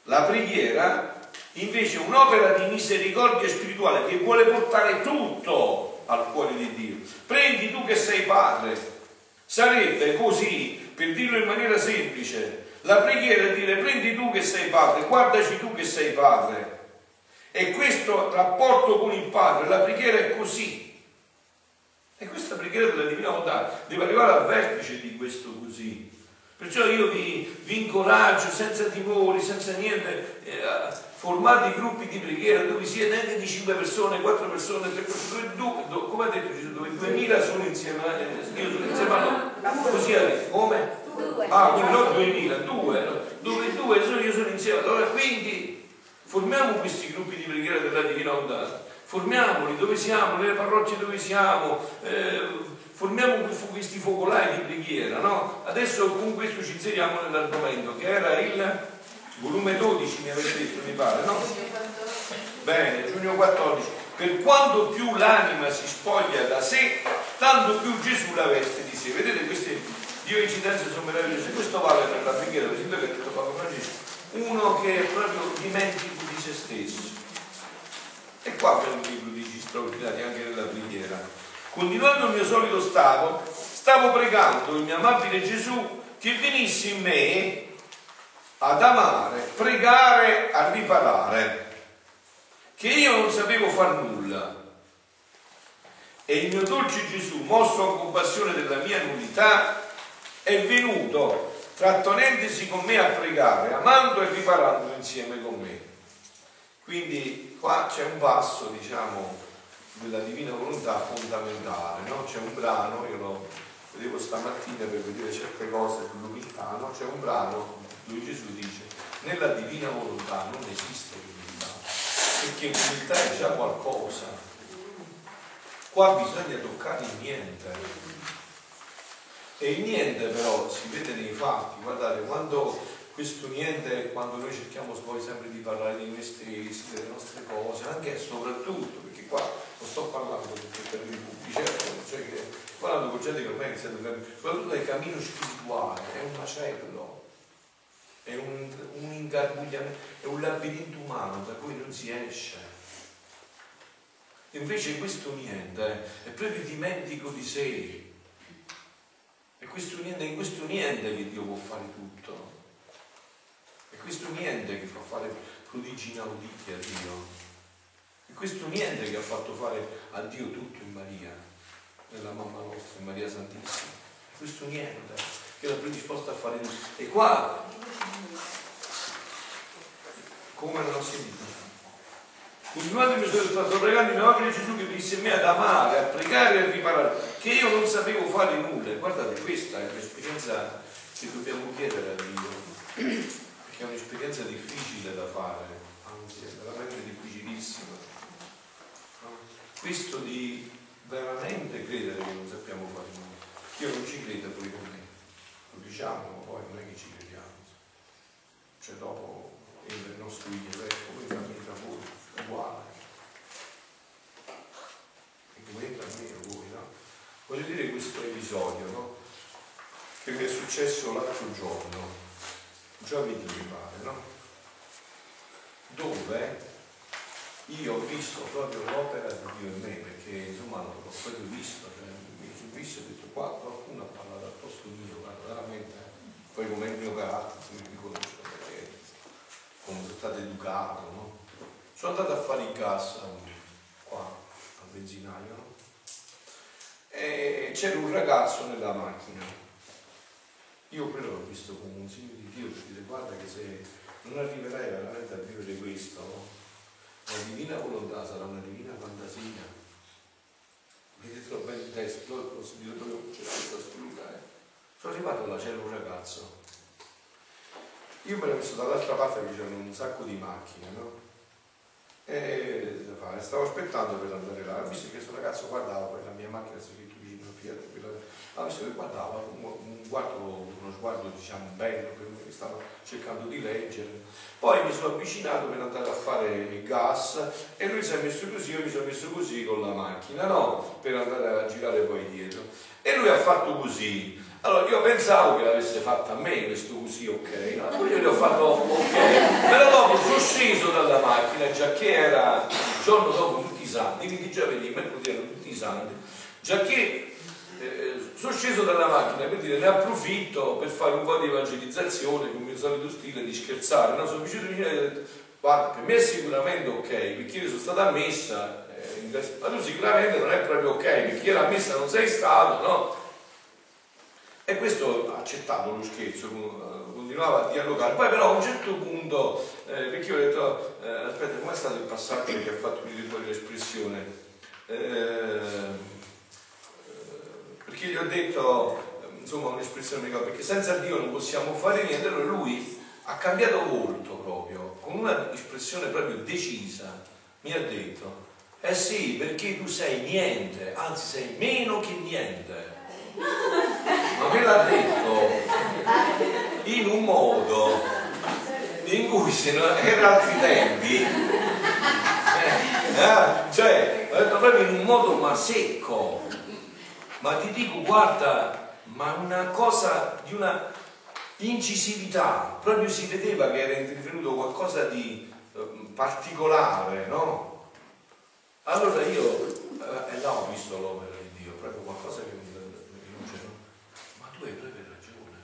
La preghiera invece un'opera di misericordia spirituale che vuole portare tutto al cuore di Dio. Prendi tu che sei padre. Sarebbe così, per dirlo in maniera semplice, la preghiera è dire prendi tu che sei padre, guardaci tu che sei padre. E questo rapporto con il padre, la preghiera è così. E questa preghiera della divina volontà deve arrivare al vertice di questo così. Perciò io vi, vi incoraggio senza timori, senza niente, eh, formate gruppi di preghiera dove siete anche di 5 persone, 4 persone, 3 persone, due, due, come ha detto Gesù, dove 2000 sono insieme, eh, io sono insieme a loro. Così detto, come? Ah, quindi non 2000, due, dove due sono, io sono insieme. Allora quindi formiamo questi gruppi di preghiera della Divina Volontà, formiamoli dove siamo, nelle parrocchie dove siamo, eh, formiamo questi focolai di preghiera, no? Adesso con questo ci inseriamo nell'argomento che era il volume 12 mi avete detto, mi pare, no? Bene, giugno 14. Per quanto più l'anima si spoglia da sé, tanto più Gesù la veste di sé. Vedete queste Dio incidenze sono meravigliose. Questo vale per la preghiera, per esempio che ha detto Papa Francesco. Uno che è proprio dimentico di se stesso. E qua abbiamo dei prodigi straordinari anche nella preghiera. Continuando il mio solito stato, stavo pregando il mio amabile Gesù che venisse in me ad amare, pregare, a riparare, che io non sapevo far nulla. E il mio dolce Gesù, mosso a compassione della mia nullità, è venuto trattenendosi con me a pregare, amando e riparando insieme con me. Quindi qua c'è un passo, diciamo, della divina volontà fondamentale, no? C'è un brano, io lo vedevo stamattina per vedere certe cose sull'umiltà, no? C'è un brano dove Gesù dice, nella divina volontà non esiste l'umiltà, perché l'umiltà è già qualcosa. Qua bisogna toccare il niente. E il niente però si vede nei fatti, guardate, quando questo niente, quando noi cerchiamo poi sempre di parlare di noi stessi, delle nostre cose, anche e soprattutto, perché qua non sto parlando per i pubblici, certo, cioè che parlando con gente che ormai è iniziato a soprattutto del cammino spirituale, è un macello, è un, un ingarbugliamento, è un labirinto umano da cui non si esce. Invece questo niente è proprio dimentico di sé, è questo niente, in questo niente che Dio può fare tutto. È questo niente che fa fare prodigi inauditi a Dio. È questo niente che ha fatto fare a Dio tutto in Maria, nella mamma nostra, in Maria Santissima. È questo niente che l'ha predisposto a fare tutto. E qua, come non ho sentito? Continuate mi sono stato pregando in nome di Gesù che disse a ad amare, a pregare e a riparare, che io non sapevo fare nulla. Guardate, questa è un'esperienza che dobbiamo chiedere a Dio, perché è un'esperienza difficile da fare, anzi è veramente difficilissima. Questo di veramente credere che non sappiamo fare nulla. Io non ci credo me, lo diciamo, ma poi non è che ci crediamo. Cioè dopo entra il nostro io, come fa tra voi uguale. E come entra a me voi, no? Voglio dire questo episodio, no? Che mi è successo l'altro giorno, giovedì mi pare, no? Dove io ho visto proprio l'opera di Dio in me, perché insomma l'ho proprio visto, cioè, mi sono visto e ho detto qua qualcuno ha parlato al posto mio, guarda, veramente, poi come il mio carattere, mi riconosco, perché come sono stato educato, no? Sono andato a fare il gas qua al benzinaio no? e c'era un ragazzo nella macchina. Io quello l'ho visto come un segno di Dio dire guarda che se non arriverai veramente a vivere questo, no? la divina volontà sarà una divina fantasia. Il testo, lo posso dire proprio c'è questa scrittura. Eh. Sono arrivato là, c'era un ragazzo. Io me l'ho messo dall'altra parte che c'erano un sacco di macchine, no? E stavo aspettando per andare là, ho visto che questo ragazzo guardava la mia macchina scritto vicino Fiat, ho visto che guardava un, un guardo, uno sguardo diciamo bello me che stava cercando di leggere. Poi mi sono avvicinato per andare a fare il gas e lui si è messo così, io mi sono messo così con la macchina, no? Per andare a girare poi dietro. E lui ha fatto così. Allora io pensavo che l'avesse fatta a me questo così, ok? No, poi io gli ho fatto ok, però dopo sono sceso dalla macchina, già che era il giorno dopo tutti i santi, quindi già vedi, mercoledì erano tutti i santi, già che eh, sono sceso dalla macchina per dire ne approfitto per fare un po' di evangelizzazione con il mio solito stile di scherzare, no? sono vicino vicino e ho detto guarda per me è sicuramente ok, perché io sono stata ammessa, eh, ma tu sicuramente non è proprio ok, perché io ammessa non sei stato, no? E questo ha accettato lo scherzo, eh, continuava a dialogare. Poi però a un certo punto, eh, perché io ho detto, eh, aspetta, com'è stato il passaggio che ha fatto venire fuori l'espressione? Eh, perché gli ho detto, insomma, un'espressione perché senza Dio non possiamo fare niente, allora lui ha cambiato volto proprio, con una espressione proprio decisa, mi ha detto, eh sì, perché tu sei niente, anzi sei meno che niente. Ma me l'ha detto in un modo in cui se non era altri tempi eh, eh, cioè l'ha detto proprio in un modo ma secco ma ti dico guarda ma una cosa di una incisività proprio si vedeva che era intervenuto qualcosa di eh, particolare no? allora io eh, là ho visto l'opera di Dio proprio qualcosa che tu hai proprio ragione.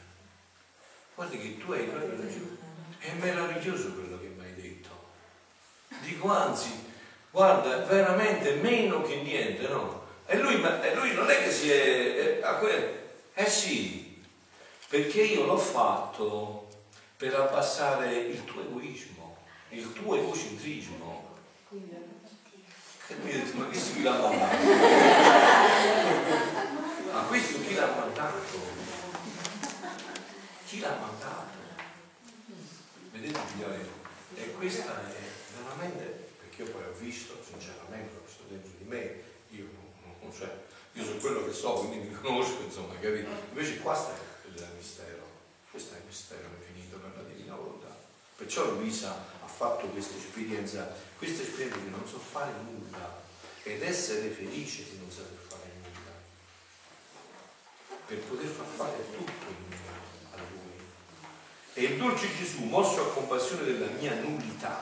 Guarda che tu hai proprio ragione. è meraviglioso quello che mi hai detto. Dico anzi, guarda, veramente meno che niente, no? E lui, e lui non è che si è... è eh sì, perché io l'ho fatto per abbassare il tuo egoismo, il tuo egocentrismo. E lui ha detto, ma questo chi l'ha mandato? Ma questo chi l'ha mandato? Chi l'ha mandato? Vedete figlioli? E questa è veramente, perché io poi ho visto, sinceramente, visto dentro di me, cioè, io so quello che so, quindi mi conosco, insomma, capito? Invece qua sta il mistero, questo è il mistero infinito per la divina volontà. Perciò Luisa ha fatto questa esperienza, questa esperienza di non so fare nulla ed essere felice di non saper fare nulla, per poter far fare tutto in a Lui. E il dolce Gesù, mosso a compassione della mia nullità,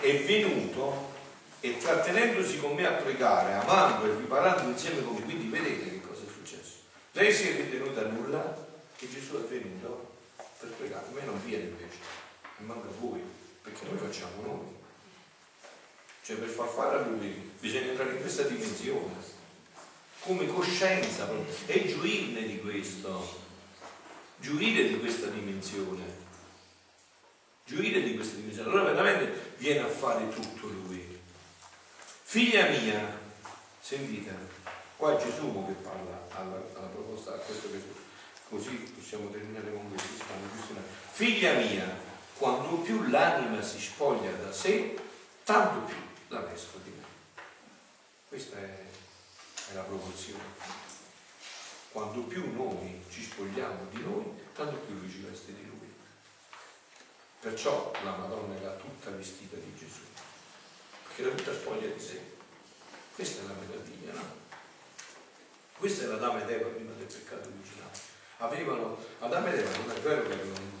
è venuto e trattenendosi con me a pregare, amando e riparando insieme con me, quindi vedete che cosa è successo. Lei si è ritenuta nulla e Gesù è venuto per pregare, a me non viene invece, e manca voi, perché noi facciamo noi. Cioè per far fare a lui bisogna entrare in questa dimensione, come coscienza e gioirne di questo, gioire di questa dimensione, gioire di questa dimensione. Allora veramente viene a fare tutto lui. Figlia mia, sentite, qua è Gesù che parla alla, alla proposta, a questo che così possiamo terminare con questo. Figlia mia, quanto più l'anima si spoglia da sé, tanto più la vesto di me. Questa è, è la proporzione. Quanto più noi ci spogliamo di noi, tanto più lui ci veste di lui. Perciò la Madonna era tutta vestita di Gesù, perché era tutta spoglia di sé. Questa è la meraviglia, no? Questa è la dama ed Eva prima del peccato originale. Avevano, Adamo ed Eva non è vero che avevano di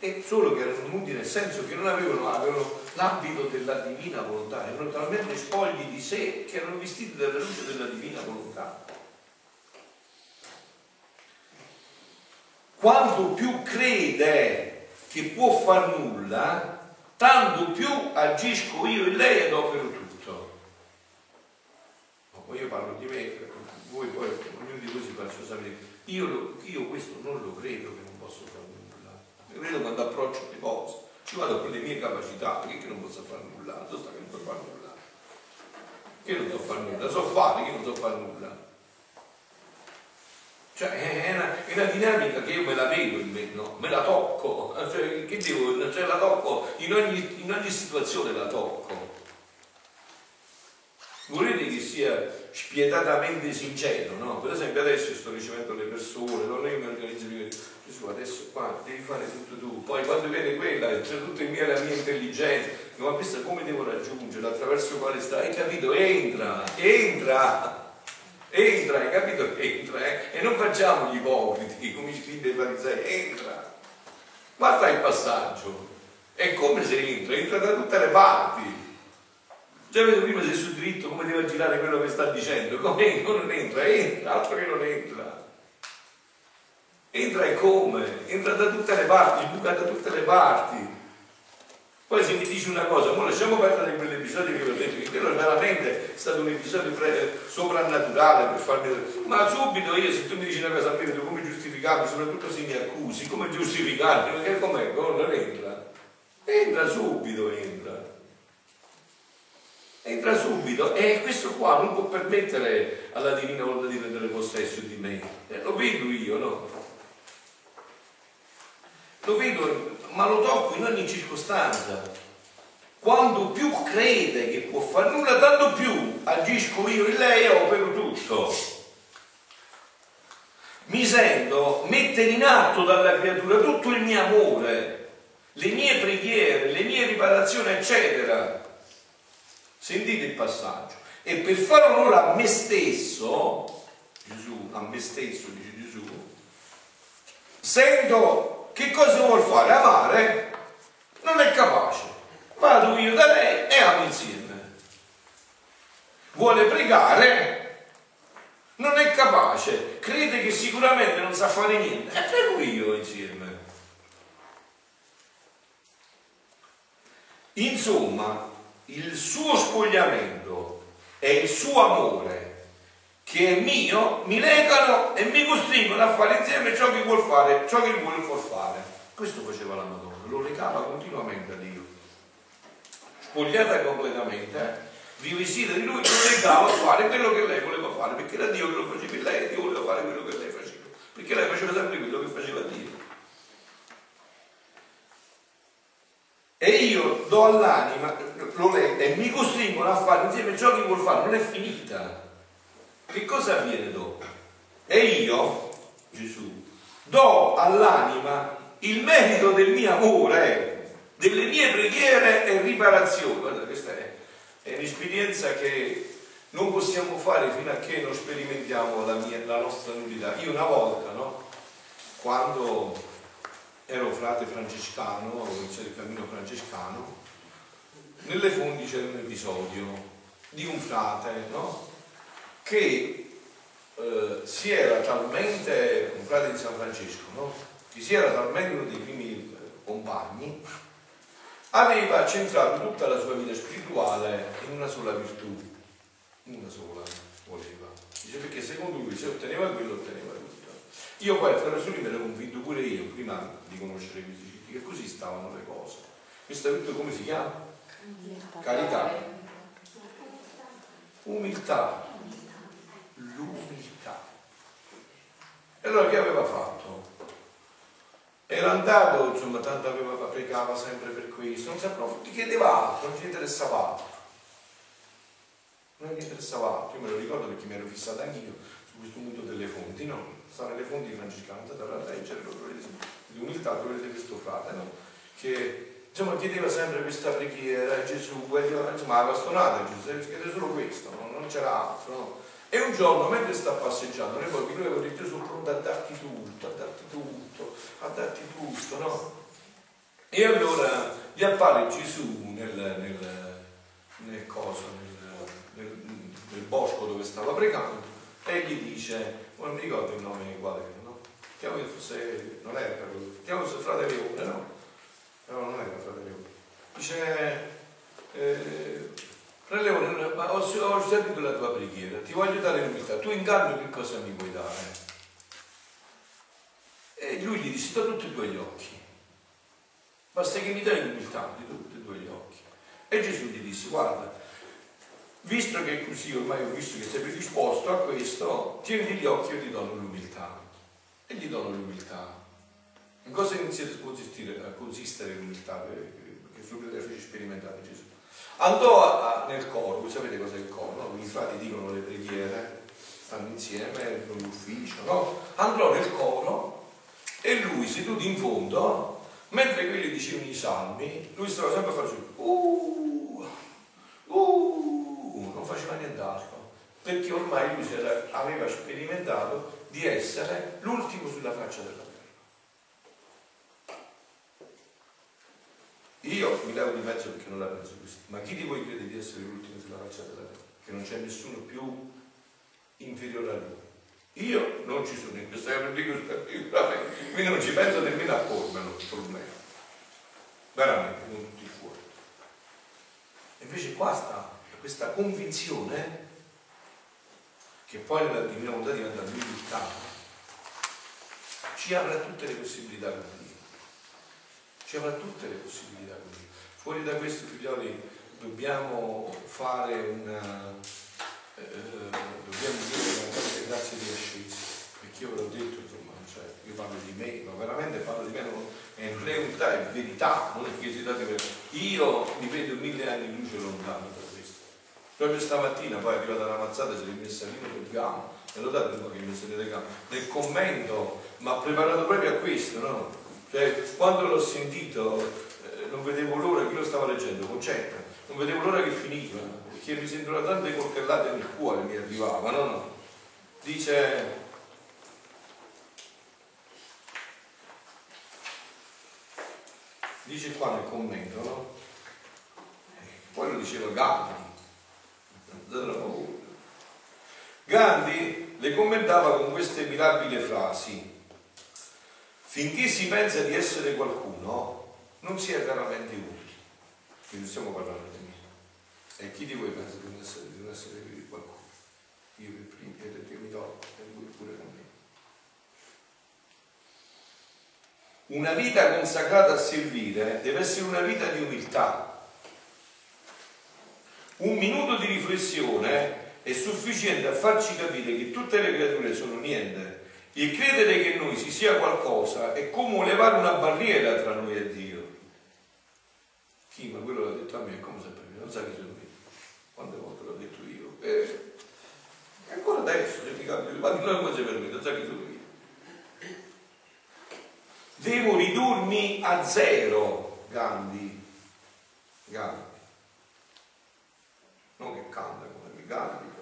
e solo che erano nudi nel senso che non avevano, avevano l'abito della divina volontà, erano talmente spogli di sé che erano vestiti dalla luce della divina volontà. Quanto più crede che può far nulla, tanto più agisco io in lei ed opero tutto. Ma io parlo di me, voi poi, ognuno di voi si faccia sapere, io, io questo non lo credo che non posso fare nulla. Io credo quando approccio le cose, ci vado con le mie capacità, perché non posso fare nulla? Non sta che non so fare nulla. Che non so fare nulla? So fare che non so fare nulla. Cioè è una, è una, dinamica che io me la vedo in me, no? me la tocco, cioè, che devo, cioè, la tocco, in ogni, in ogni situazione la tocco. Volete che sia spietatamente sincero, no? Per esempio adesso sto ricevendo le persone, non è mi organizzo più. Gesù adesso qua devi fare tutto tu, poi quando viene quella, c'è tutto in mia la mia intelligenza, ma questa come devo raggiungerla, attraverso quale sta? Hai capito? Entra, entra! entra, hai capito? Entra, eh? Non facciamo gli ipocriti, come scrive i farisei, entra. Guarda il passaggio, è come se entra, entra da tutte le parti. Già vedo prima se sul dritto come deve girare quello che sta dicendo, come non entra, entra, altro che non entra. Entra e come? Entra da tutte le parti, buca da tutte le parti. Poi se mi dici una cosa, ma lasciamo perdere quell'episodio che vi ho detto, che quello veramente è stato un episodio pre- soprannaturale per farmi... Ma subito io, se tu mi dici una cosa a me, come giustificarmi, soprattutto se mi accusi, come giustificarmi, perché com'è? Non entra. Entra subito, entra. Entra subito e questo qua non può permettere alla divina volontà di prendere possesso di me. Eh, lo vedo io, no? Lo vedo ma lo tocco in ogni circostanza. Quando più crede che può fare nulla, tanto più agisco io in lei e opero tutto. Mi sento mettere in atto dalla creatura tutto il mio amore, le mie preghiere, le mie riparazioni, eccetera. Sentite il passaggio. E per fare onore a me stesso, Gesù, a me stesso, dice Gesù, sento che cosa vuol fare? Amare? Non è capace. Vado io da lei e amo insieme. Vuole pregare? Non è capace. Crede che sicuramente non sa fare niente. E prego io insieme. Insomma, il suo spogliamento e il suo amore che è mio mi legano e mi costringono a fare insieme ciò che vuol fare, ciò che vuole far fare. Questo faceva la Madonna, lo legava continuamente a Dio. Spogliata completamente, eh? rivestita di lui, lo legava a fare quello che lei voleva fare, perché era Dio che lo faceva lei e Dio voleva fare quello che lei faceva, perché lei faceva sempre quello che faceva Dio. E io do all'anima, lo leggo e mi costringono a fare insieme ciò che vuol fare, non è finita. Che cosa avviene dopo? E io, Gesù, do all'anima il merito del mio amore, delle mie preghiere e riparazioni. Guarda, questa è, è un'esperienza che non possiamo fare fino a che non sperimentiamo la, mia, la nostra nullità. Io una volta, no? Quando ero frate francescano, ho iniziato il cammino francescano, nelle fondi c'era un episodio di un frate no? Che eh, si era talmente, un frate di San Francesco, no? che si era talmente uno dei primi eh, compagni, aveva centrato tutta la sua vita spirituale in una sola virtù, una sola voleva. Dice perché secondo lui se otteneva quello otteneva tutto. Io poi attraverso lui me ne convinto pure io, prima di conoscere questi siti, che così stavano le cose. Questa virtù come si chiama? Carità. Umiltà. L'umiltà. E allora che aveva fatto? Era andato, insomma, tanto aveva, pregava sempre per questo, non sapeva, ti chiedeva altro, non ci interessava altro. Non gli interessava altro, io me lo ricordo perché mi ero fissato anch'io su questo mondo delle fonti, no? sta nelle fonti francescane, andate a leggere, di umiltà troverete questo frate, no? che insomma, chiedeva sempre questa preghiera a Gesù, insomma la bastonata Gesù, chiede solo questo, no? non c'era altro. No? E un giorno, mentre sta passeggiando, noi poi lui aveva detto, sono pronto a darti tutto, a darti tutto, a darti tutto, no? E allora gli appare Gesù nel, nel, nel coso, nel, nel, nel bosco dove stava pregando e gli dice non mi ricordo il nome quadrino, no? Chiamo che fosse, non era lui, chiamo fosse frate Leone, no? No, non era frate Leone. Dice, eh, ho, sentito la tua preghiera, ti voglio dare l'umiltà, tu in cambio che cosa mi vuoi dare? E lui gli disse, da tutti e due gli occhi, basta che mi dai l'umiltà di tutti e due gli occhi. E Gesù gli disse, guarda, visto che così ormai ho visto che sei predisposto a questo, tieni gli occhi e ti dono l'umiltà. E gli dono l'umiltà. In cosa inizia a consistere l'umiltà che subito fece sperimentare Gesù? Andò a, nel coro, voi sapete cos'è il coro, no? i frati dicono le preghiere, stanno insieme con l'ufficio, no? Andò nel coro e lui seduto in fondo, mentre quelli dicevano i salmi, lui stava sempre fare su, uh, uh, non faceva nient'altro, perché ormai lui aveva sperimentato di essere l'ultimo sulla faccia della terra. Io mi levo di mezzo perché non la penso così, ma chi di voi crede di essere l'ultimo sulla faccia della terra? Che non c'è nessuno più inferiore a lui. Io non ci sono in questa dico quindi non ci penso nemmeno a pormelo il problema. Veramente, non tutti fuori. Invece qua sta questa convinzione che poi nella divina volontà diventa l'umiltà, ci avrà tutte le possibilità con. Ci avrà tutte le possibilità Dio. Fuori da questo, figlioli, dobbiamo fare una... Eh, dobbiamo dire una grande grazia di ascesi, perché io ve l'ho detto, insomma, cioè, io parlo di me, ma veramente parlo di me, non, è verità, è verità, non è che si date per... Io mi vedo mille anni in luce lontano Proprio stamattina poi è arrivata la mazzata, si è rimessa lì nel gamma, e lo date un che mi sedete gamma. Nel commento mi ha preparato proprio a questo, no? Cioè, quando l'ho sentito, eh, non vedevo l'ora, chi lo stava leggendo, concetta, non vedevo l'ora che finiva, perché mi sentono tante coltellate nel cuore mi arrivavano, no? Dice, dice qua nel commento, no? Poi lo diceva Gandhi, Gandhi le commentava con queste mirabili frasi. Finché si pensa di essere qualcuno, non si è veramente utili. quindi stiamo parlando di me. E chi di voi pensa di non essere, di non essere qualcuno? Io per primo, e Dio mi do, e voi pure con me. Una vita consacrata a servire deve essere una vita di umiltà. Un minuto di riflessione è sufficiente a farci capire che tutte le creature sono niente. Il credere che noi si sia qualcosa è come levare una barriera tra noi e Dio. Chi? Ma quello l'ha detto a me, come sapete? Non sa chi sono io. Quante volte l'ho detto io? Eh, ancora adesso, se mi cambio, ma non come permette, non sa chi sono io. Devo ridurmi a zero, Gandhi. Gandhi. Non che canta come Gandhi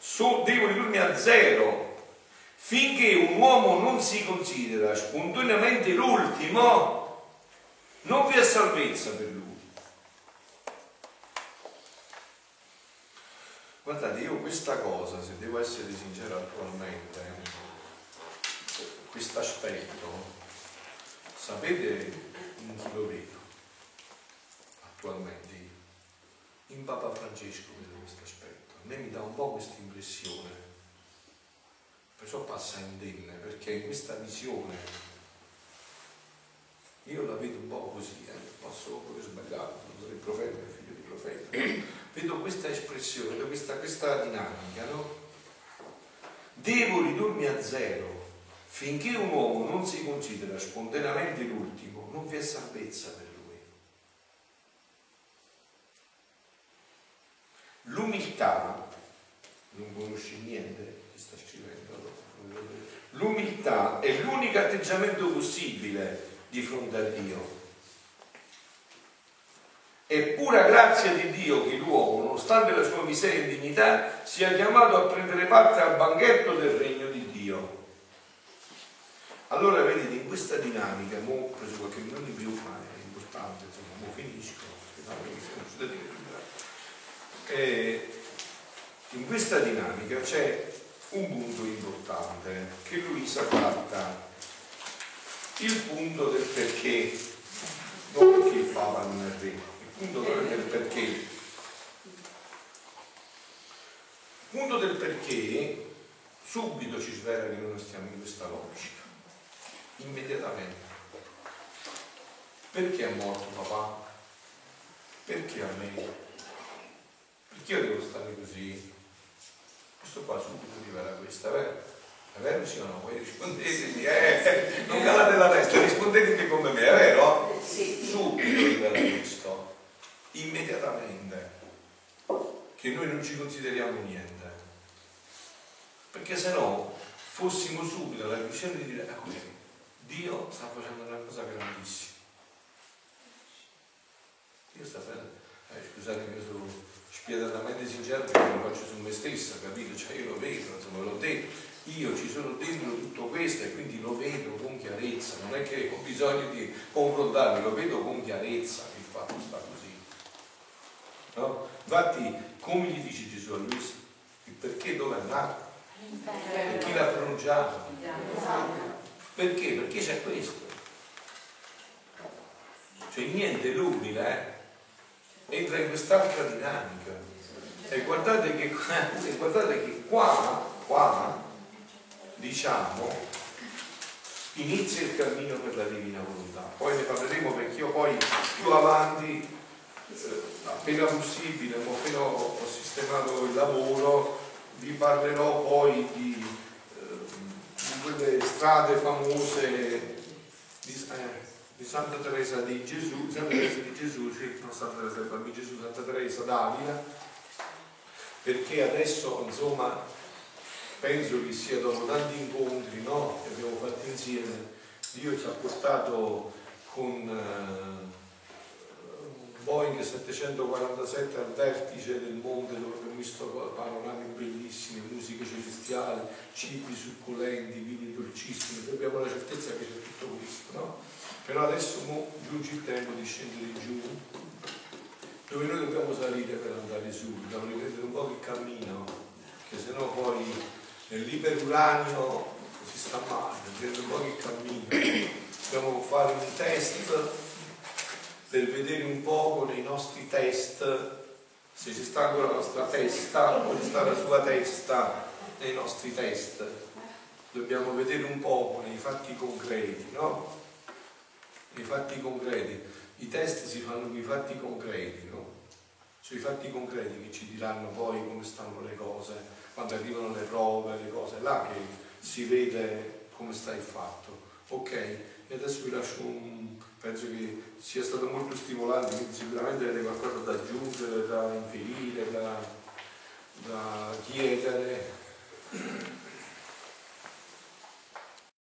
so, devo ridurmi a zero finché un uomo non si considera spontaneamente l'ultimo, non vi è salvezza per lui. Guardate, io questa cosa, se devo essere sincero attualmente, questo aspetto, sapete in chi lo vedo attualmente? In Papa Francesco vedo questo aspetto me mi dà un po' questa impressione, perciò passa indenne, perché questa visione io la vedo un po' così, eh, posso pure sbagliare, il profeta, il figlio di profeta, vedo questa espressione, questa, questa dinamica, no? Devo ridurmi a zero. Finché un uomo non si considera spontaneamente l'ultimo, non vi è salvezza per L'umiltà, non conosci niente, l'umiltà è l'unico atteggiamento possibile di fronte a Dio. È pura grazia di Dio che l'uomo, nonostante la sua miseria e dignità, sia chiamato a prendere parte al banchetto del regno di Dio. Allora vedete, in questa dinamica, mo preso qualche minuto in più, ma è importante, insomma, mo finisco, eh, in questa dinamica c'è un punto importante che Luisa tratta, il punto del perché, non perché il Papa non è re, il punto del perché. Il punto del perché subito ci svela che noi stiamo in questa logica, immediatamente. Perché è morto papà? Perché a me? Perché io devo stare così? Questo qua subito rivela questa, è vero? È vero sì o no? Voi rispondetemi, eh, non calate la testa, rispondetemi come me, è vero? Sì. Subito rivela questo, immediatamente, che noi non ci consideriamo niente. Perché se no fossimo subito alla visione di dire, ecco, Dio sta facendo una cosa grandissima. Dio sta facendo, eh, scusatemi, io sono spietatamente sincero perché lo faccio su me stessa, capito? Cioè io lo vedo, insomma l'ho detto, io ci sono dentro tutto questo e quindi lo vedo con chiarezza, non è che ho bisogno di confrontarmi, lo vedo con chiarezza che il fatto sta così. No? Infatti, come gli dice Gesù a lui, il perché dove è nato? E chi l'ha pronunciato? Perché? Perché c'è questo. Cioè niente l'umile, eh? Entra in quest'altra dinamica. E guardate che, e guardate che qua, qua, diciamo, inizia il cammino per la divina volontà. Poi ne parleremo perché io poi più avanti, eh, appena possibile, appena ho sistemato il lavoro, vi parlerò poi di, eh, di quelle strade famose di, eh, di Santa Teresa di Gesù, Santa Teresa di Gesù, sì, non Santa Teresa del Bambino Gesù, Santa Teresa d'Avila, perché adesso insomma penso che sia dopo tanti incontri no, che abbiamo fatto insieme, Dio ci ha portato con uh, Boeing 747 al vertice del monte dove abbiamo visto panorami bellissimi, musiche celestiali, cibi succulenti, vini dolcissimi, abbiamo la certezza che c'è tutto questo, no? Però adesso giunge il tempo di scendere giù, dove noi dobbiamo salire per andare su, dobbiamo riprendere un po' il cammino, che sennò poi nell'iperuranio si sta male, prendere un po' il cammino. Dobbiamo fare un test per vedere un poco nei nostri test se ci sta ancora la nostra testa o ci sta la sua testa nei nostri test. Dobbiamo vedere un poco nei fatti concreti, no? i fatti concreti, i test si fanno con i fatti concreti, no? Sui fatti concreti che ci diranno poi come stanno le cose, quando arrivano le prove, le cose, là che si vede come sta il fatto. Ok, e adesso vi lascio un... penso che sia stato molto stimolante, sicuramente avete qualcosa da aggiungere, da inferire, da, da chiedere.